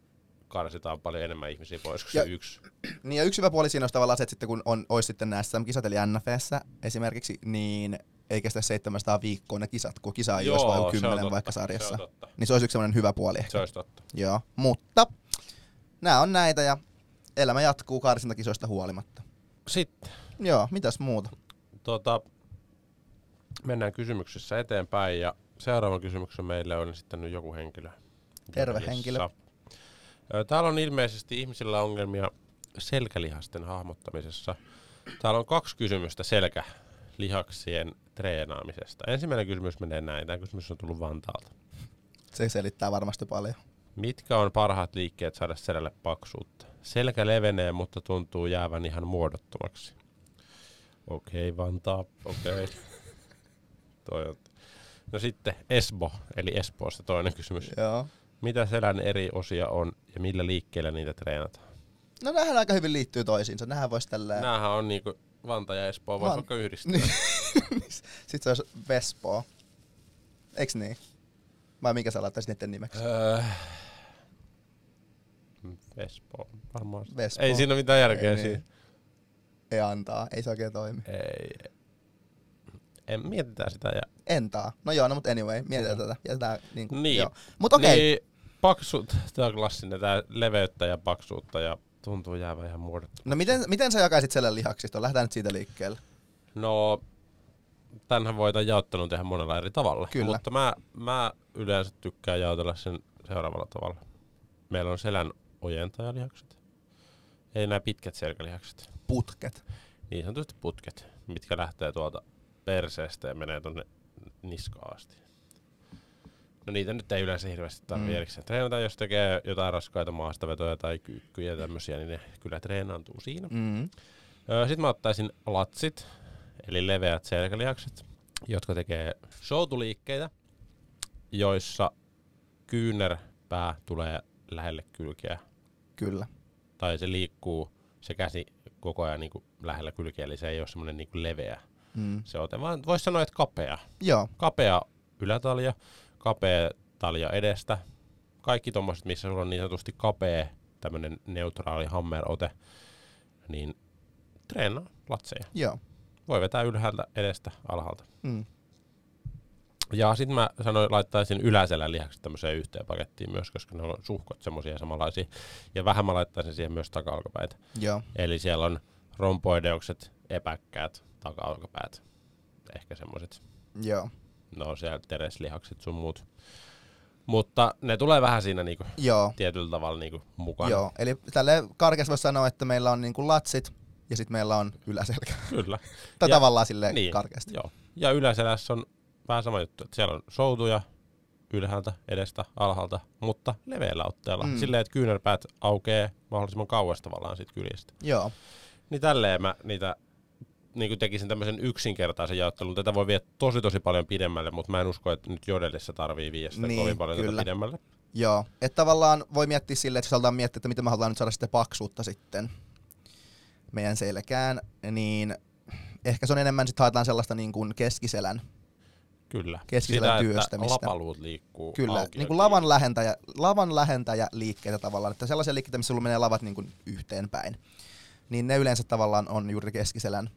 karsitaan paljon enemmän ihmisiä pois kuin Ja- se yksi. niin ja yksi hyvä puoli siinä olisi tavallaan se, että sitten kun on, olisi sitten nämä SM-kisat, eli NFS esimerkiksi, niin ei kestä 700 viikkoa ne kisat, kun kisa ei olisi vain se on 10 totta, vaikka Se sarjassa. totta. Niin se olisi yksi sellainen hyvä puoli ehkä. Se olisi totta. Joo, mutta nämä on näitä ja elämä jatkuu karsintakisoista huolimatta. Sitten Joo, mitäs muuta? tota, mennään kysymyksissä eteenpäin ja seuraavan kysymyksen meille on esittänyt joku henkilö. Terve henkilö. Täällä on ilmeisesti ihmisillä ongelmia selkälihasten hahmottamisessa. Täällä on kaksi kysymystä selkälihaksien treenaamisesta. Ensimmäinen kysymys menee näin. Tämä kysymys on tullut Vantaalta. Se selittää varmasti paljon. Mitkä on parhaat liikkeet saada selälle paksuutta? Selkä levenee, mutta tuntuu jäävän ihan muodottomaksi. Okei, Vantaa, okei. Toi on. No sitten Esbo, eli Espoosta toinen kysymys. Joo. Mitä selän eri osia on ja millä liikkeellä niitä treenataan? No nämähän aika hyvin liittyy toisiinsa. Nämähän voisi tälleen... Nämähän on niinku Vanta ja Espoo, vois Van- vaikka yhdistää. Niin. Sitten se olisi Vespoo. Eiks niin? Vai mikä sä laittaisit niiden nimeksi? Öö, Espoo, varmaan. Vespoo. Ei siinä ole mitään järkeä Ei siinä. niin. Ei antaa, ei se oikein toimi. Ei. En, mietitään sitä ja Entaa. No joo, no mut anyway, mietitään Joo. tätä. Jätetään niinku, Niin. Joo. Mut okei, okay. Niin, paksuut, tää on klassinen, tää leveyttä ja paksuutta ja tuntuu jäävän ihan muodottu. no miten, miten sä jakaisit selän lihaksista? Lähdetään nyt siitä liikkeelle. No, tänhän voidaan jaottelun tehdä monella eri tavalla. Kyllä. Mutta mä, mä yleensä tykkään jaotella sen seuraavalla tavalla. Meillä on selän ojentajalihakset. Eli nämä pitkät selkälihakset. Putket. Niin sanotusti putket, mitkä lähtee tuolta perseestä ja menee tonne niskaan asti. No niitä nyt ei yleensä hirveästi tarvitse Mm. erikseen treenata, jos tekee jotain raskaita maastavetoja tai kyykkyjä ja tämmöisiä, niin ne kyllä treenaantuu siinä. Mm. Sitten mä ottaisin latsit, eli leveät selkälihakset, jotka tekee soutuliikkeitä, joissa kyynärpää tulee lähelle kylkeä, Kyllä. tai se liikkuu se käsi koko ajan niin kuin lähellä kylkeä, eli se ei ole semmoinen niin leveä Mm. se ote, vaan voisi sanoa, että kapea. Joo, Kapea ylätalja, kapea talja edestä, kaikki tommoset, missä sulla on niin sanotusti kapea tämmönen neutraali hammer-ote, niin treenaa latseja. joo. Voi vetää ylhäältä, edestä, alhaalta. Mm. Ja sitten mä sanoin, laittaisin yläselän lihakset tämmöiseen yhteen pakettiin myös, koska ne on suhkot semmoisia samanlaisia. Ja vähän mä laittaisin siihen myös taka-alkapäitä. Joo. Eli siellä on rompoideukset, epäkkäät, taka-alkapäät. Ehkä semmoiset. Joo. No siellä tereslihakset sun muut. Mutta ne tulee vähän siinä niinku Joo. tietyllä tavalla niinku mukana. Joo. Eli tälle karkeasti voisi sanoa, että meillä on niinku latsit ja sitten meillä on yläselkä. Kyllä. Tai Ja- tavallaan silleen niin, karkeasti. Joo. Ja yläselässä on vähän sama juttu, että siellä on soutuja ylhäältä, edestä, alhaalta, mutta leveällä otteella. Mm. Silleen, että kyynärpäät aukeaa mahdollisimman kauas tavallaan siitä kyljistä. Joo. Niin tälleen mä niitä niin kuin tekisin tämmöisen yksinkertaisen jaottelun. Tätä voi viedä tosi tosi paljon pidemmälle, mutta mä en usko, että nyt Jodelissa tarvii viedä sitä Niin, kovin paljon kyllä. tätä pidemmälle. Joo. Että tavallaan voi miettiä silleen, että jos halutaan miettiä, että miten me halutaan nyt saada sitten paksuutta sitten meidän selkään, niin ehkä se on enemmän sitten haetaan sellaista niin kuin keskiselän. Kyllä. Keskiselän Sitä, työstämistä. että lapaluut liikkuu Kyllä, auki niin kuin lavan, lähentäjä, lavan lähentäjä liikkeitä tavallaan, että sellaisia liikkeitä, missä sulla menee lavat niin kuin yhteen päin. Niin ne yleensä tavallaan on juuri keskiselän,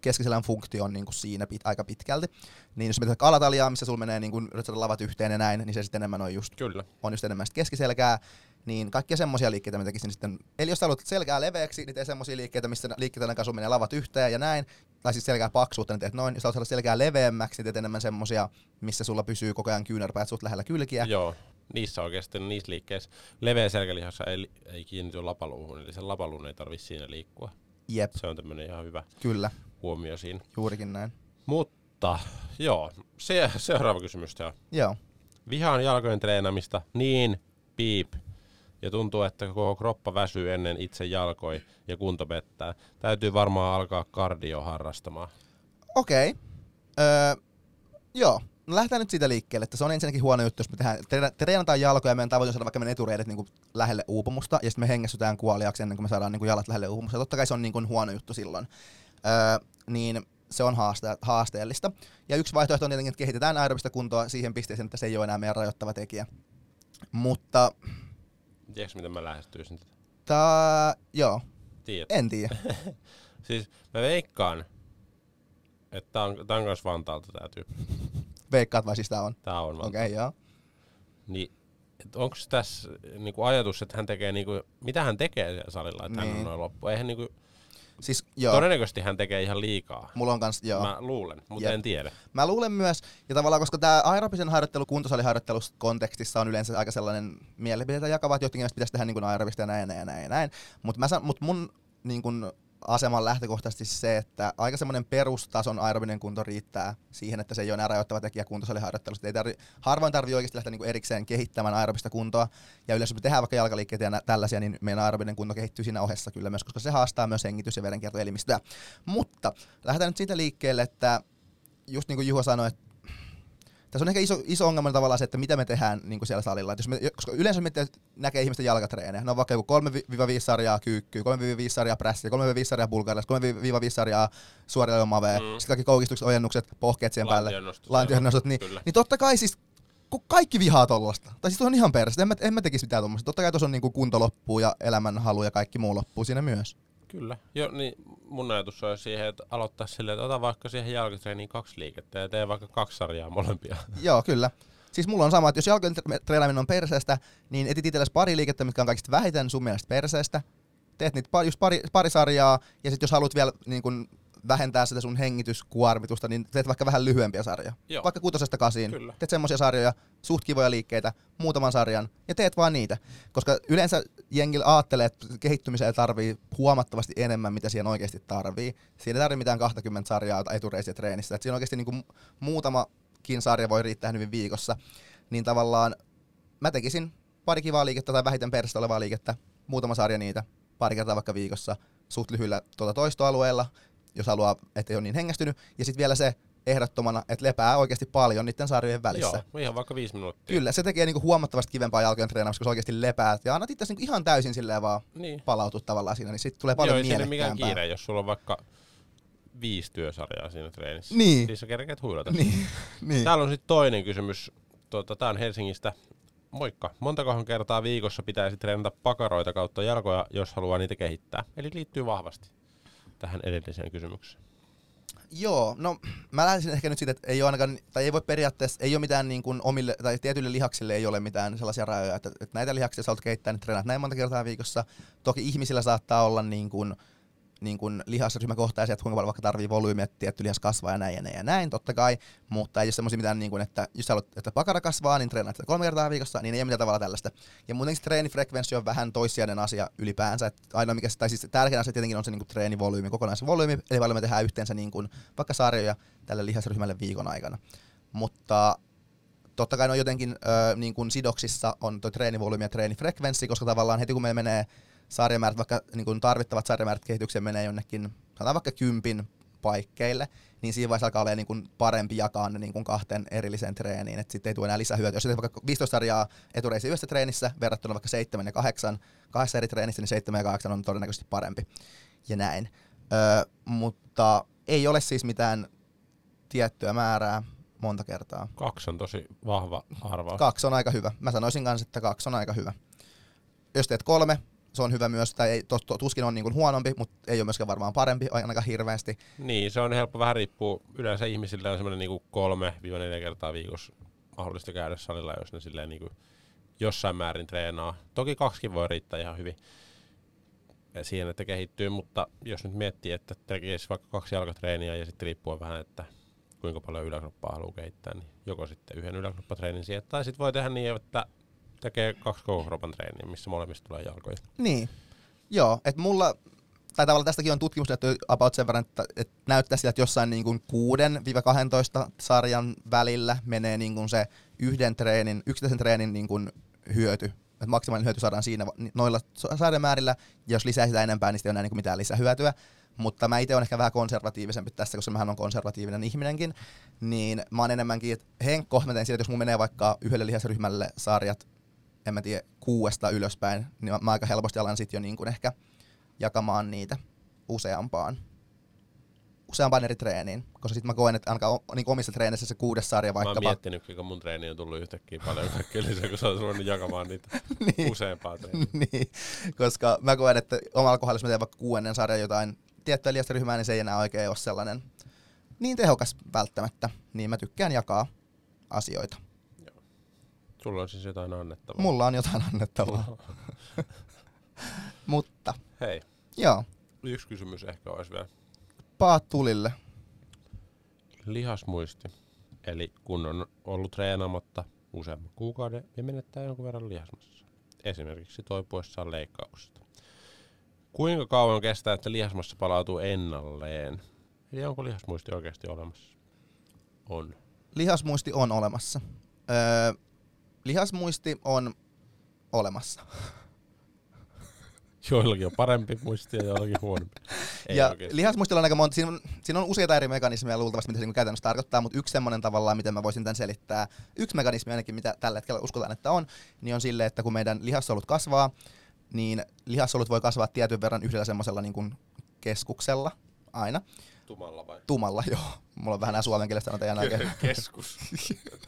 keskiselän funktio on niin kuin siinä pit, aika pitkälti. Niin jos mietit alataljaa, missä sulla menee niin kuin, lavat yhteen ja näin, niin se sitten enemmän on just Kyllä. on just enemmän keskiselkää, niin kaikkia semmoisia liikkeitä mä tekisin sitten. Eli jos haluat selkää leveäksi, niin tee semmoisia liikkeitä, missä liikkeiden kanssa menee lavat yhteen ja näin. Tai siis selkää paksuutta, niin teet noin. Jos haluat saada selkää leveämmäksi, niin teet enemmän semmoisia, missä sulla pysyy koko ajan kyynärpäät suht lähellä kylkiä. Joo. Niissä oikeasti, niissä liikkeissä. Leveä selkälihassa ei, ei kiinnity lapaluuhun, eli sen lapaluun ei tarvitse siinä liikkua. Jep, Se on tämmöinen ihan hyvä kyllä, huomio siinä. juurikin näin. Mutta joo, se, seuraava kysymys on. Joo, Vihaan jalkojen treenamista, niin piip. Ja tuntuu, että koko kroppa väsyy ennen itse jalkoi ja kunto pettää. Täytyy varmaan alkaa kardio harrastamaan. okei. Okay. Öö, joo, no lähdetään nyt siitä liikkeelle, että se on ensinnäkin huono juttu, jos me tehdään, tre- treenataan jalkoja ja meidän tavoite on saada vaikka meidän etureidet niin lähelle uupumusta, ja sitten me hengästytään kuoliaksi ennen kuin me saadaan niin kuin jalat lähelle uupumusta. Ja totta kai se on niin kuin huono juttu silloin. Öö, niin se on haaste- haasteellista. Ja yksi vaihtoehto on tietenkin, että kehitetään aerobista kuntoa siihen pisteeseen, että se ei ole enää meidän rajoittava tekijä. Mutta Tiedätkö, miten mä lähestyisin tätä? tää, joo, Tiedät. en tiedä. Siis mä veikkaan, että tää on, tää on kans Vantaalta tää tyyppi. Veikkaat vai siis tää on? Tää on Okei, okay, joo. Niin, onko tässä niinku ajatus, että hän tekee niinku, mitä hän tekee siellä salilla, että hän Niin. on noin loppu? Eihän niinku, Siis joo, todennäköisesti hän tekee ihan liikaa. mulla on kans, joo. Mä luulen, mutta Jep. en tiedä. Mä luulen myös, ja tavallaan koska tämä aerobisen harjoittelu kuntosaliharjoittelu kontekstissa on yleensä aika sellainen mielipiteitä jakava, että jotkin mielestä pitäisi tehdä niin kuin aerobista ja näin ja näin ja näin. ja näin. Mutta mut mun niin kuin, asema on lähtökohtaisesti se, että aika semmoinen perustason aerobinen kunto riittää siihen, että se ei ole enää rajoittava tekijä kuntosaliharjoittelusta. Ei tarvi, harvoin tarvii oikeasti lähteä niin kuin erikseen kehittämään aerobista kuntoa. Ja yleensä me tehdään vaikka jalkaliikkeitä ja nä- tällaisia, niin meidän aerobinen kunto kehittyy siinä ohessa kyllä myös, koska se haastaa myös hengitys- ja verenkiertoelimistöä. Mutta lähdetään nyt siitä liikkeelle, että just niin kuin Juho sanoi, että tässä on ehkä iso, iso ongelma tavallaan se, että mitä me tehdään niin kuin siellä salilla. Et jos me, koska yleensä me te- näkee ihmisten jalkatreenejä. Ne on vaikka joku 3-5 sarjaa kyykkyä, 3-5 sarjaa prässiä, 3-5 sarjaa bulgarilaista, 3-5 sarjaa suoria mavea, Mm. sitten kaikki koukistukset, ojennukset, pohkeet siihen päälle, lantionnostot, niin, Kyllä. niin totta kai siis kun kaikki vihaa tollasta. Tai siis on ihan perästä. En mä, en mä tekisi mitään tuommoista. Totta kai tuossa on niinku kunto loppuu ja elämänhalu ja kaikki muu loppuu siinä myös. Kyllä. Jo, niin mun ajatus on siihen, että aloittaa silleen, että ota vaikka siihen jalkatreeniin kaksi liikettä ja tee vaikka kaksi sarjaa molempia. Joo, kyllä. Siis mulla on sama, että jos jalkojen on perseestä, niin etit itsellesi pari liikettä, mitkä on kaikista vähiten sun mielestä perseestä. Teet niitä pa- just pari, pari sarjaa, ja sitten jos haluat vielä niin kun, vähentää sitä sun hengityskuormitusta, niin teet vaikka vähän lyhyempiä sarjoja. Joo. Vaikka kutosesta kasiin. Kyllä. Teet semmoisia sarjoja, suht kivoja liikkeitä, muutaman sarjan, ja teet vaan niitä. Koska yleensä jengillä ajattelee, että kehittymiseen tarvii huomattavasti enemmän, mitä siihen oikeasti tarvii. Siinä ei tarvitse mitään 20 sarjaa etureisiä treenissä. Et siinä oikeasti niin kuin muutamakin sarja voi riittää hyvin viikossa. Niin tavallaan mä tekisin pari kivaa liikettä tai vähiten perästä olevaa liikettä, muutama sarja niitä, pari kertaa vaikka viikossa, suht lyhyillä tuota toistoalueella, jos haluaa, ettei ole niin hengästynyt. Ja sitten vielä se ehdottomana, että lepää oikeasti paljon niiden sarjojen välissä. Joo, ihan vaikka viisi minuuttia. Kyllä, se tekee niinku huomattavasti kivempaa jalkojen treenaamista, kun sä oikeasti lepäät ja annat itse niinku ihan täysin silleen vaan Niin. palautua tavallaan siinä, niin sitten tulee paljon Joo, ei siinä mikään kiire, jos sulla on vaikka viisi työsarjaa siinä treenissä. Niin. Siis sä kerkeet huilata. Niin, niin. Täällä on sitten toinen kysymys. Tuota, Tää on Helsingistä. Moikka. Montakohan kertaa viikossa pitäisi treenata pakaroita kautta jalkoja, jos haluaa niitä kehittää? Eli liittyy vahvasti tähän edelliseen kysymykseen. Joo, no mä lähtisin ehkä nyt siitä, että ei ole ainakaan, tai ei voi periaatteessa, ei ole mitään niin kuin omille, tai tietyille lihaksille ei ole mitään sellaisia rajoja, että, että näitä lihaksia sä haluat kehittää, niin treenaat näin monta kertaa viikossa. Toki ihmisillä saattaa olla niin kuin, niin kuin lihasryhmäkohtaisia, että kuinka paljon vaikka tarvii volyymiä, että tietty lihas kasvaa ja näin ja näin ja näin, totta kai, mutta ei ole semmoisia mitään, niin kuin, että jos haluat, että pakara kasvaa, niin treenaat sitä kolme kertaa viikossa, niin ei ole mitään tavalla tällaista. Ja muutenkin treenifrekvenssi on vähän toissijainen asia ylipäänsä, että ainoa mikä, tai siis tärkein asia tietenkin on se niin kuin treenivolyymi, kokonaisvolyymi, eli paljon me tehdään yhteensä niin kuin, vaikka sarjoja tälle lihasryhmälle viikon aikana. Mutta totta kai on jotenkin ö, niin kuin sidoksissa on tuo treenivolyymi ja treenifrekvenssi, koska tavallaan heti kun meillä menee sarjamäärät, vaikka niin kuin tarvittavat sarjamäärät kehitykseen menee jonnekin, sanotaan vaikka kympin paikkeille, niin siinä vaiheessa alkaa olla niin parempi jakaa ne niin kuin kahteen erilliseen treeniin, että sitten ei tule enää lisähyötyä. Jos teet vaikka 15 sarjaa etureisi yhdessä treenissä verrattuna vaikka 7 ja 8 kahdessa eri treenissä, niin 7 ja 8 on todennäköisesti parempi ja näin. Öö, mutta ei ole siis mitään tiettyä määrää monta kertaa. Kaksi on tosi vahva arvaus. Kaksi on aika hyvä. Mä sanoisin kanssa, että kaksi on aika hyvä. Jos teet kolme, se on hyvä myös, tai ei, tos, to, tuskin on niin kuin huonompi, mutta ei ole myöskään varmaan parempi ainakaan hirveästi. Niin, se on helppo. Vähän riippuu. Yleensä ihmisillä on semmoinen niinku kolme neljä kertaa viikossa mahdollista käydä salilla, jos ne silleen niinku jossain määrin treenaa. Toki kaksikin voi riittää ihan hyvin siihen, että kehittyy, mutta jos nyt miettii, että tekisi vaikka kaksi jalkatreeniä ja sitten riippuu vähän, että kuinka paljon yläkroppaa haluaa kehittää, niin joko sitten yhden yläkroppatreenin siihen, tai sitten voi tehdä niin, että tekee kaksi koko treeniä, missä molemmista tulee jalkoja. Niin. Joo, että mulla, tai tavallaan tästäkin on tutkimus näytetty about sen verran, että, että näyttää siltä, että jossain niin kuin 6-12 sarjan välillä menee niin kuin se yhden treenin, yksittäisen treenin niin kuin hyöty. Että maksimaalinen hyöty saadaan siinä noilla sarjamäärillä, ja jos lisää sitä enempää, niin sitten ei ole enää niin mitään lisähyötyä. Mutta mä itse olen ehkä vähän konservatiivisempi tässä, koska mähän on konservatiivinen ihminenkin, niin mä oon enemmänkin, että Henkko, mä teen sillä, että jos mun menee vaikka yhdelle lihasryhmälle sarjat, en mä tiedä, kuudesta ylöspäin, niin mä, mä aika helposti alan sitten jo niin kuin ehkä jakamaan niitä useampaan, useampaan eri treeniin, koska sitten mä koen, että ainakaan niin omissa treeneissä se kuudes sarja vaikka... Mä oon miettinyt, kuinka mun treeni on tullut yhtäkkiä paljon kaikkea kun sä oot ruvennut jakamaan niitä niin. useampaa treeniä. niin, koska mä koen, että omalla kohdalla, jos mä teen vaikka kuudennen sarjan jotain tiettyä liiasta ryhmää, niin se ei enää oikein ole sellainen niin tehokas välttämättä, niin mä tykkään jakaa asioita. Sulla on siis jotain annettavaa. Mulla on jotain annettavaa. Mutta, Hei, joo, yksi kysymys ehkä olisi vielä. paat tulille. Lihasmuisti. Eli kun on ollut treenaamatta useamman kuukauden ja menettää jonkun verran lihasmassa. Esimerkiksi toipuessaan leikkauksesta. Kuinka kauan kestää, että lihasmassa palautuu ennalleen? Eli onko lihasmuisti oikeasti olemassa? On. Lihasmuisti on olemassa. Öö, lihasmuisti on olemassa. Joillakin on parempi muisti ja joillakin huonompi. Ei ja oikeasti. lihasmuistilla on aika monta, siinä on, siinä on useita eri mekanismeja luultavasti, mitä se niin käytännössä tarkoittaa, mutta yksi semmoinen tavallaan, miten mä voisin tämän selittää, yksi mekanismi ainakin, mitä tällä hetkellä uskotaan, että on, niin on sille, että kun meidän lihassolut kasvaa, niin lihassolut voi kasvaa tietyn verran yhdellä semmoisella niin kuin keskuksella aina. Tumalla vai? Tumalla, joo. Mulla on vähän nämä suomen kielestä sanotaan oikein. Keskus.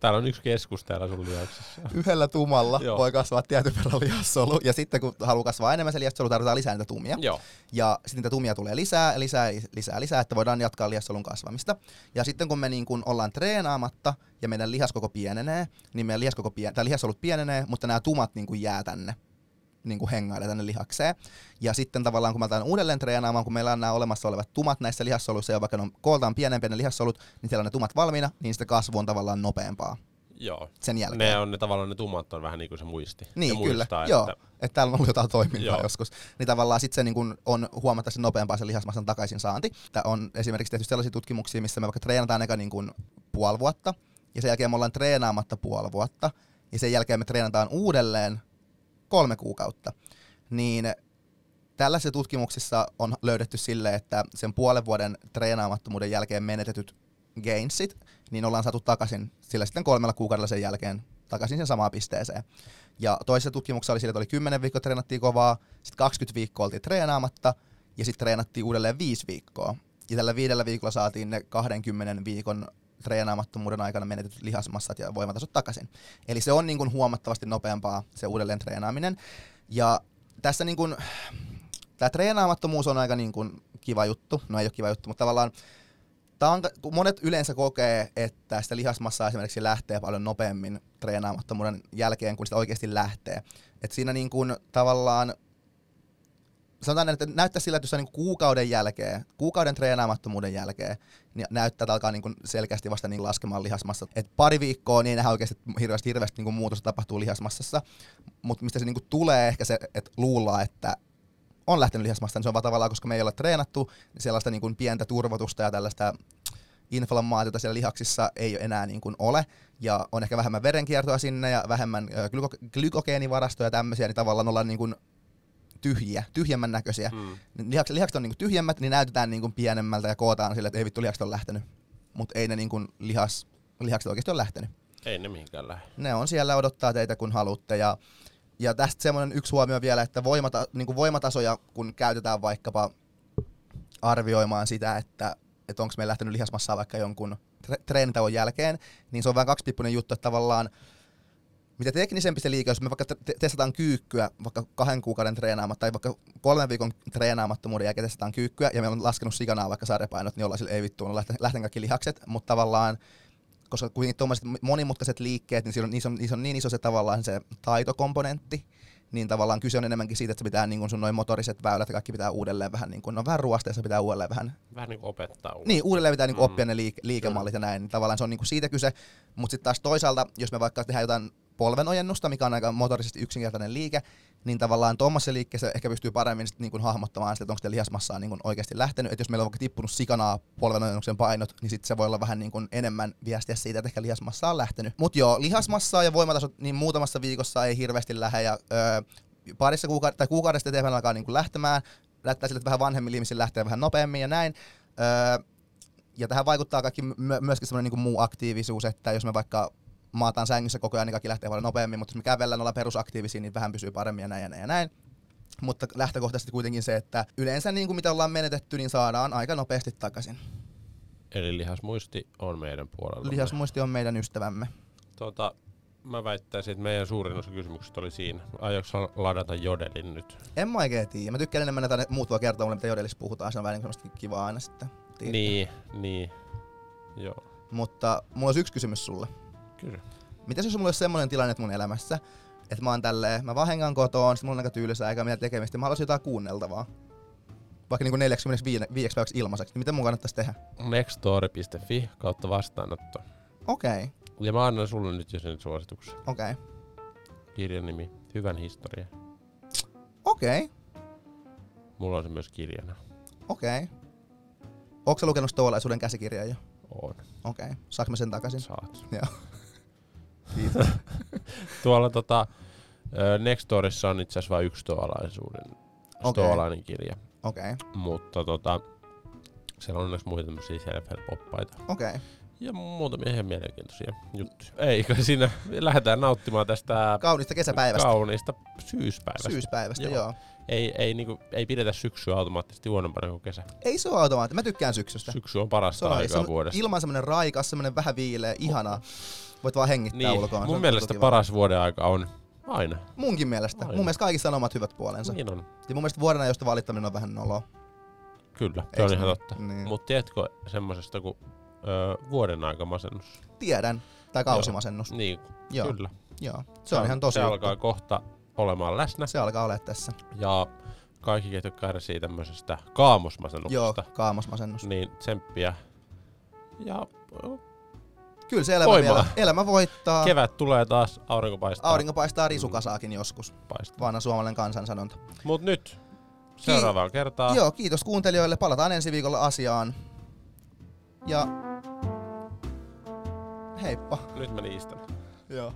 Täällä on yksi keskus täällä sun lihaksessa. Yhdellä tumalla Joo. voi kasvaa tietyn verran lihassolu, ja sitten kun haluaa kasvaa enemmän se lihassolu, tarvitaan lisää niitä tumia. Joo. Ja sitten niitä tumia tulee lisää, lisää, lisää, lisää, että voidaan jatkaa lihassolun kasvamista. Ja sitten kun me niin kun ollaan treenaamatta ja meidän lihaskoko pienenee, niin meidän lihaskoko pien, tai lihassolut pienenee, mutta nämä tumat niin kuin jää tänne niin kuin hengaille tänne lihakseen. Ja sitten tavallaan kun mä aloitan uudelleen treenaamaan, kun meillä on nämä olemassa olevat tumat näissä lihassoluissa, ja vaikka ne on kooltaan pienempiä ne lihassolut, niin siellä on ne tumat valmiina, niin sitä kasvu on tavallaan nopeampaa Joo. sen jälkeen. Ne on ne tavallaan ne tummat on vähän niin kuin se muisti. Niin, ja kyllä. muistaa, Joo, Että, että täällä on ollut jotain toimintaa Joo. joskus. Niin tavallaan sitten se niin kun on huomattavasti nopeampaa se lihasmassan takaisin saanti. Tää on esimerkiksi tehty sellaisia tutkimuksia, missä me vaikka treenataan eka niin kun puoli vuotta, ja sen jälkeen me ollaan treenaamatta puoli vuotta, ja sen jälkeen me treenataan uudelleen kolme kuukautta. Niin tällaisissa tutkimuksissa on löydetty sille, että sen puolen vuoden treenaamattomuuden jälkeen menetetyt gainsit, niin ollaan saatu takaisin sillä sitten kolmella kuukaudella sen jälkeen takaisin sen samaan pisteeseen. Ja toisessa tutkimuksessa oli sillä, että oli 10 viikkoa treenattiin kovaa, sitten 20 viikkoa oltiin treenaamatta, ja sitten treenattiin uudelleen 5 viikkoa. Ja tällä viidellä viikolla saatiin ne 20 viikon treenaamattomuuden aikana menetetyt lihasmassat ja voimatasot takaisin. Eli se on niin kuin huomattavasti nopeampaa se uudelleen treenaaminen. Ja tässä niin kuin, tämä treenaamattomuus on aika niin kuin kiva juttu, no ei ole kiva juttu, mutta tavallaan on, kun monet yleensä kokee, että sitä lihasmassaa esimerkiksi lähtee paljon nopeammin treenaamattomuuden jälkeen, kun sitä oikeasti lähtee. Et siinä niin kuin tavallaan, sanotaan, että näyttää sillä, että jos on niin kuukauden jälkeen, kuukauden treenaamattomuuden jälkeen, niin näyttää, että alkaa niin kuin selkeästi vasta niin laskemaan lihasmassa. Et pari viikkoa, niin ei nähdä oikeasti hirveästi, hirveästi niin kuin muutosta tapahtuu lihasmassassa, mutta mistä se niin kuin tulee ehkä se, että luullaan, että on lähtenyt lihasmasta, niin se on vaan tavallaan, koska me ei ole treenattu, niin sellaista niin kuin pientä turvotusta ja tällaista inflammaatiota siellä lihaksissa ei enää niin kuin ole, ja on ehkä vähemmän verenkiertoa sinne ja vähemmän glyko- glykogeenivarastoja ja tämmöisiä, niin tavallaan ollaan niin kuin tyhjiä, tyhjemmän näköisiä. mm. Niin Lihakset, lihakset on niin kuin tyhjemmät, niin näytetään niin kuin pienemmältä ja kootaan sille, että ei vittu lihakset on lähtenyt. Mutta ei ne niin kuin lihas, lihakset oikeasti ole lähtenyt Ei ne mihinkään lähde. ne on siellä odottaa teitä kun haluatte. Ja, ja tästä semmoinen yksi huomio vielä, että voimata, niin kuin voimatasoja, kun käytetään vaikkapa arvioimaan sitä, että, että onko meillä lähtenyt lihasmassaa vaikka jonkun tre- treenitauon jälkeen, niin se on vähän kaksipippunen juttu, että tavallaan mitä teknisempi se liike, jos me vaikka te- testataan kyykkyä vaikka kahden kuukauden treenaamatta tai vaikka kolmen viikon treenaamattomuuden jälkeen testataan kyykkyä ja meillä on laskenut sikanaa vaikka sarjapainot, niin ollaan sille ei vittu, on lähten, lähten kaikki lihakset, mutta tavallaan koska kuitenkin tuommoiset monimutkaiset liikkeet, niin on, niissä, on, niissä on niin iso se tavallaan se taitokomponentti, niin tavallaan kyse on enemmänkin siitä, että se pitää niin kuin sun noin motoriset väylät ja kaikki pitää uudelleen vähän, niin kuin, no vähän ruosteessa pitää uudelleen vähän, Vähän niin kuin opettaa. uutta. niin uudelleen pitää niin kuin Mm. oppia ne liike- liikemallit ja näin, niin tavallaan se on niin kuin siitä kyse, mutta sitten taas toisaalta, jos me vaikka tehdään jotain polvenojennusta, mikä on aika motorisesti yksinkertainen liike, niin tavallaan tuommoisessa liikkeessä ehkä pystyy paremmin sit niin kuin hahmottamaan sitä, että onko sitä lihasmassaa niin kuin oikeasti lähtenyt. Että jos meillä on vaikka tippunut sikanaa polvenojennuksen painot, niin sitten se voi olla vähän niin kuin enemmän viestiä siitä, että ehkä lihasmassa on lähtenyt. Mutta joo, lihasmassaa ja voimatasot niin muutamassa viikossa ei hirveästi lähde ja öö, parissa kuukaudessa tai kuukaudesta eteenpäin alkaa niin kuin lähtemään. Näyttää sille, että vähän vanhemmilla ihmisillä lähtee vähän nopeammin ja näin. Öö, ja tähän vaikuttaa kaikki my- myöskin semmoinen niin muu aktiivisuus, että jos me vaikka maataan sängyssä koko ajan, niin kaikki lähtee paljon nopeammin, mutta jos me kävellään, ollaan perusaktiivisia, niin vähän pysyy paremmin ja näin ja näin ja näin. Mutta lähtökohtaisesti kuitenkin se, että yleensä niin kuin mitä ollaan menetetty, niin saadaan aika nopeasti takaisin. Eli lihasmuisti on meidän puolella. Lihasmuisti on meidän ystävämme. Tota, mä väittäisin, että meidän suurin osa kysymyksistä oli siinä. Aiotko ladata Jodelin nyt? En mä oikein tiedä. Mä tykkään enemmän näitä muuttua kertoa mulle, mitä Jodelissa puhutaan. Se on vähän niin semmoista kivaa aina sitten. Tiedätkö? Niin, niin. Joo, Mutta mulla olisi yksi kysymys sulle. Kyllä. Mitäs jos mulla olisi semmoinen tilanne mun elämässä, että mä oon tälleen, mä vaan hengaan kotoon, sit mulla on aika tylsää eikä mitään tekemistä, mä haluaisin jotain kuunneltavaa. Vaikka niinku 45 päiväksi ilmaiseksi, niin mitä mun kannattaisi tehdä? Nextstory.fi kautta vastaanotto. Okei, okay, Ja mä annan sulle nyt jo sen suosituksen. okei, okay, Kirjan nimi, Hyvän historia. okei, okay, Mulla on se myös kirjana. okei. Okay. Onko sä lukenut stoalaisuuden käsikirjaa jo? On. Okei, okay. saanko mä sen takaisin? Saat. Joo. Kiitos. Tuolla tota, Nextorissa on itse asiassa vain yksi stoalaisuuden, Okei. stoalainen kirja. Okei, okay. Mutta tota, siellä on myös muita tämmöisiä self-help-oppaita. okei. Okay. Ja muutamia ihan mielenkiintoisia juttuja. Eikö siinä lähdetään nauttimaan tästä Kaunista kesäpäivästä. kauniista syyspäivästä. Syyspäivästä, joo. Joo. Joo. Ei, ei, niinku, ei pidetä syksyä automaattisesti huonompana kuin kesä. Ei se ole automaatti. Mä tykkään syksystä. Syksy on Se parasta on aikaa se on vuodesta. ilman semmonen raikas, semmonen vähän viileä, ihana. Voit vaan hengittää niin, ulkoa. Se mun mielestä paras vuoden aika on aina. Munkin mielestä. Aina. Mun mielestä kaikissa on omat hyvät puolensa. Niin on. Ja mun mielestä vuoden ajoista valittaminen on vähän noloa. Kyllä, se Eiks on ihan niin? totta. Niin. Mutta tiedätkö semmosesta kuin ö, vuoden aika masennus? Tiedän. Tai kausimasennus. Niin, Joo. kyllä. Joo. Se on ihan tosi Se juttu. alkaa kohta olemaan läsnä. Se alkaa olla tässä. Ja kaikki, ketkä kärsii tämmöisestä kaamosmasennuksesta, Joo, kaamosmasennus. niin tsemppiä. Ja Kyllä se elämä, Voimaa. vielä, elämä voittaa. kevät tulee taas, aurinko paistaa. Aurinko paistaa risukasaakin joskus. paistaa. Vanha suomalainen kansansanonta. Mut nyt seuraavaan kertaan. Joo, kiitos kuuntelijoille. Palataan ensi viikolla asiaan. Ja heippa. Nyt mä niistän. Joo.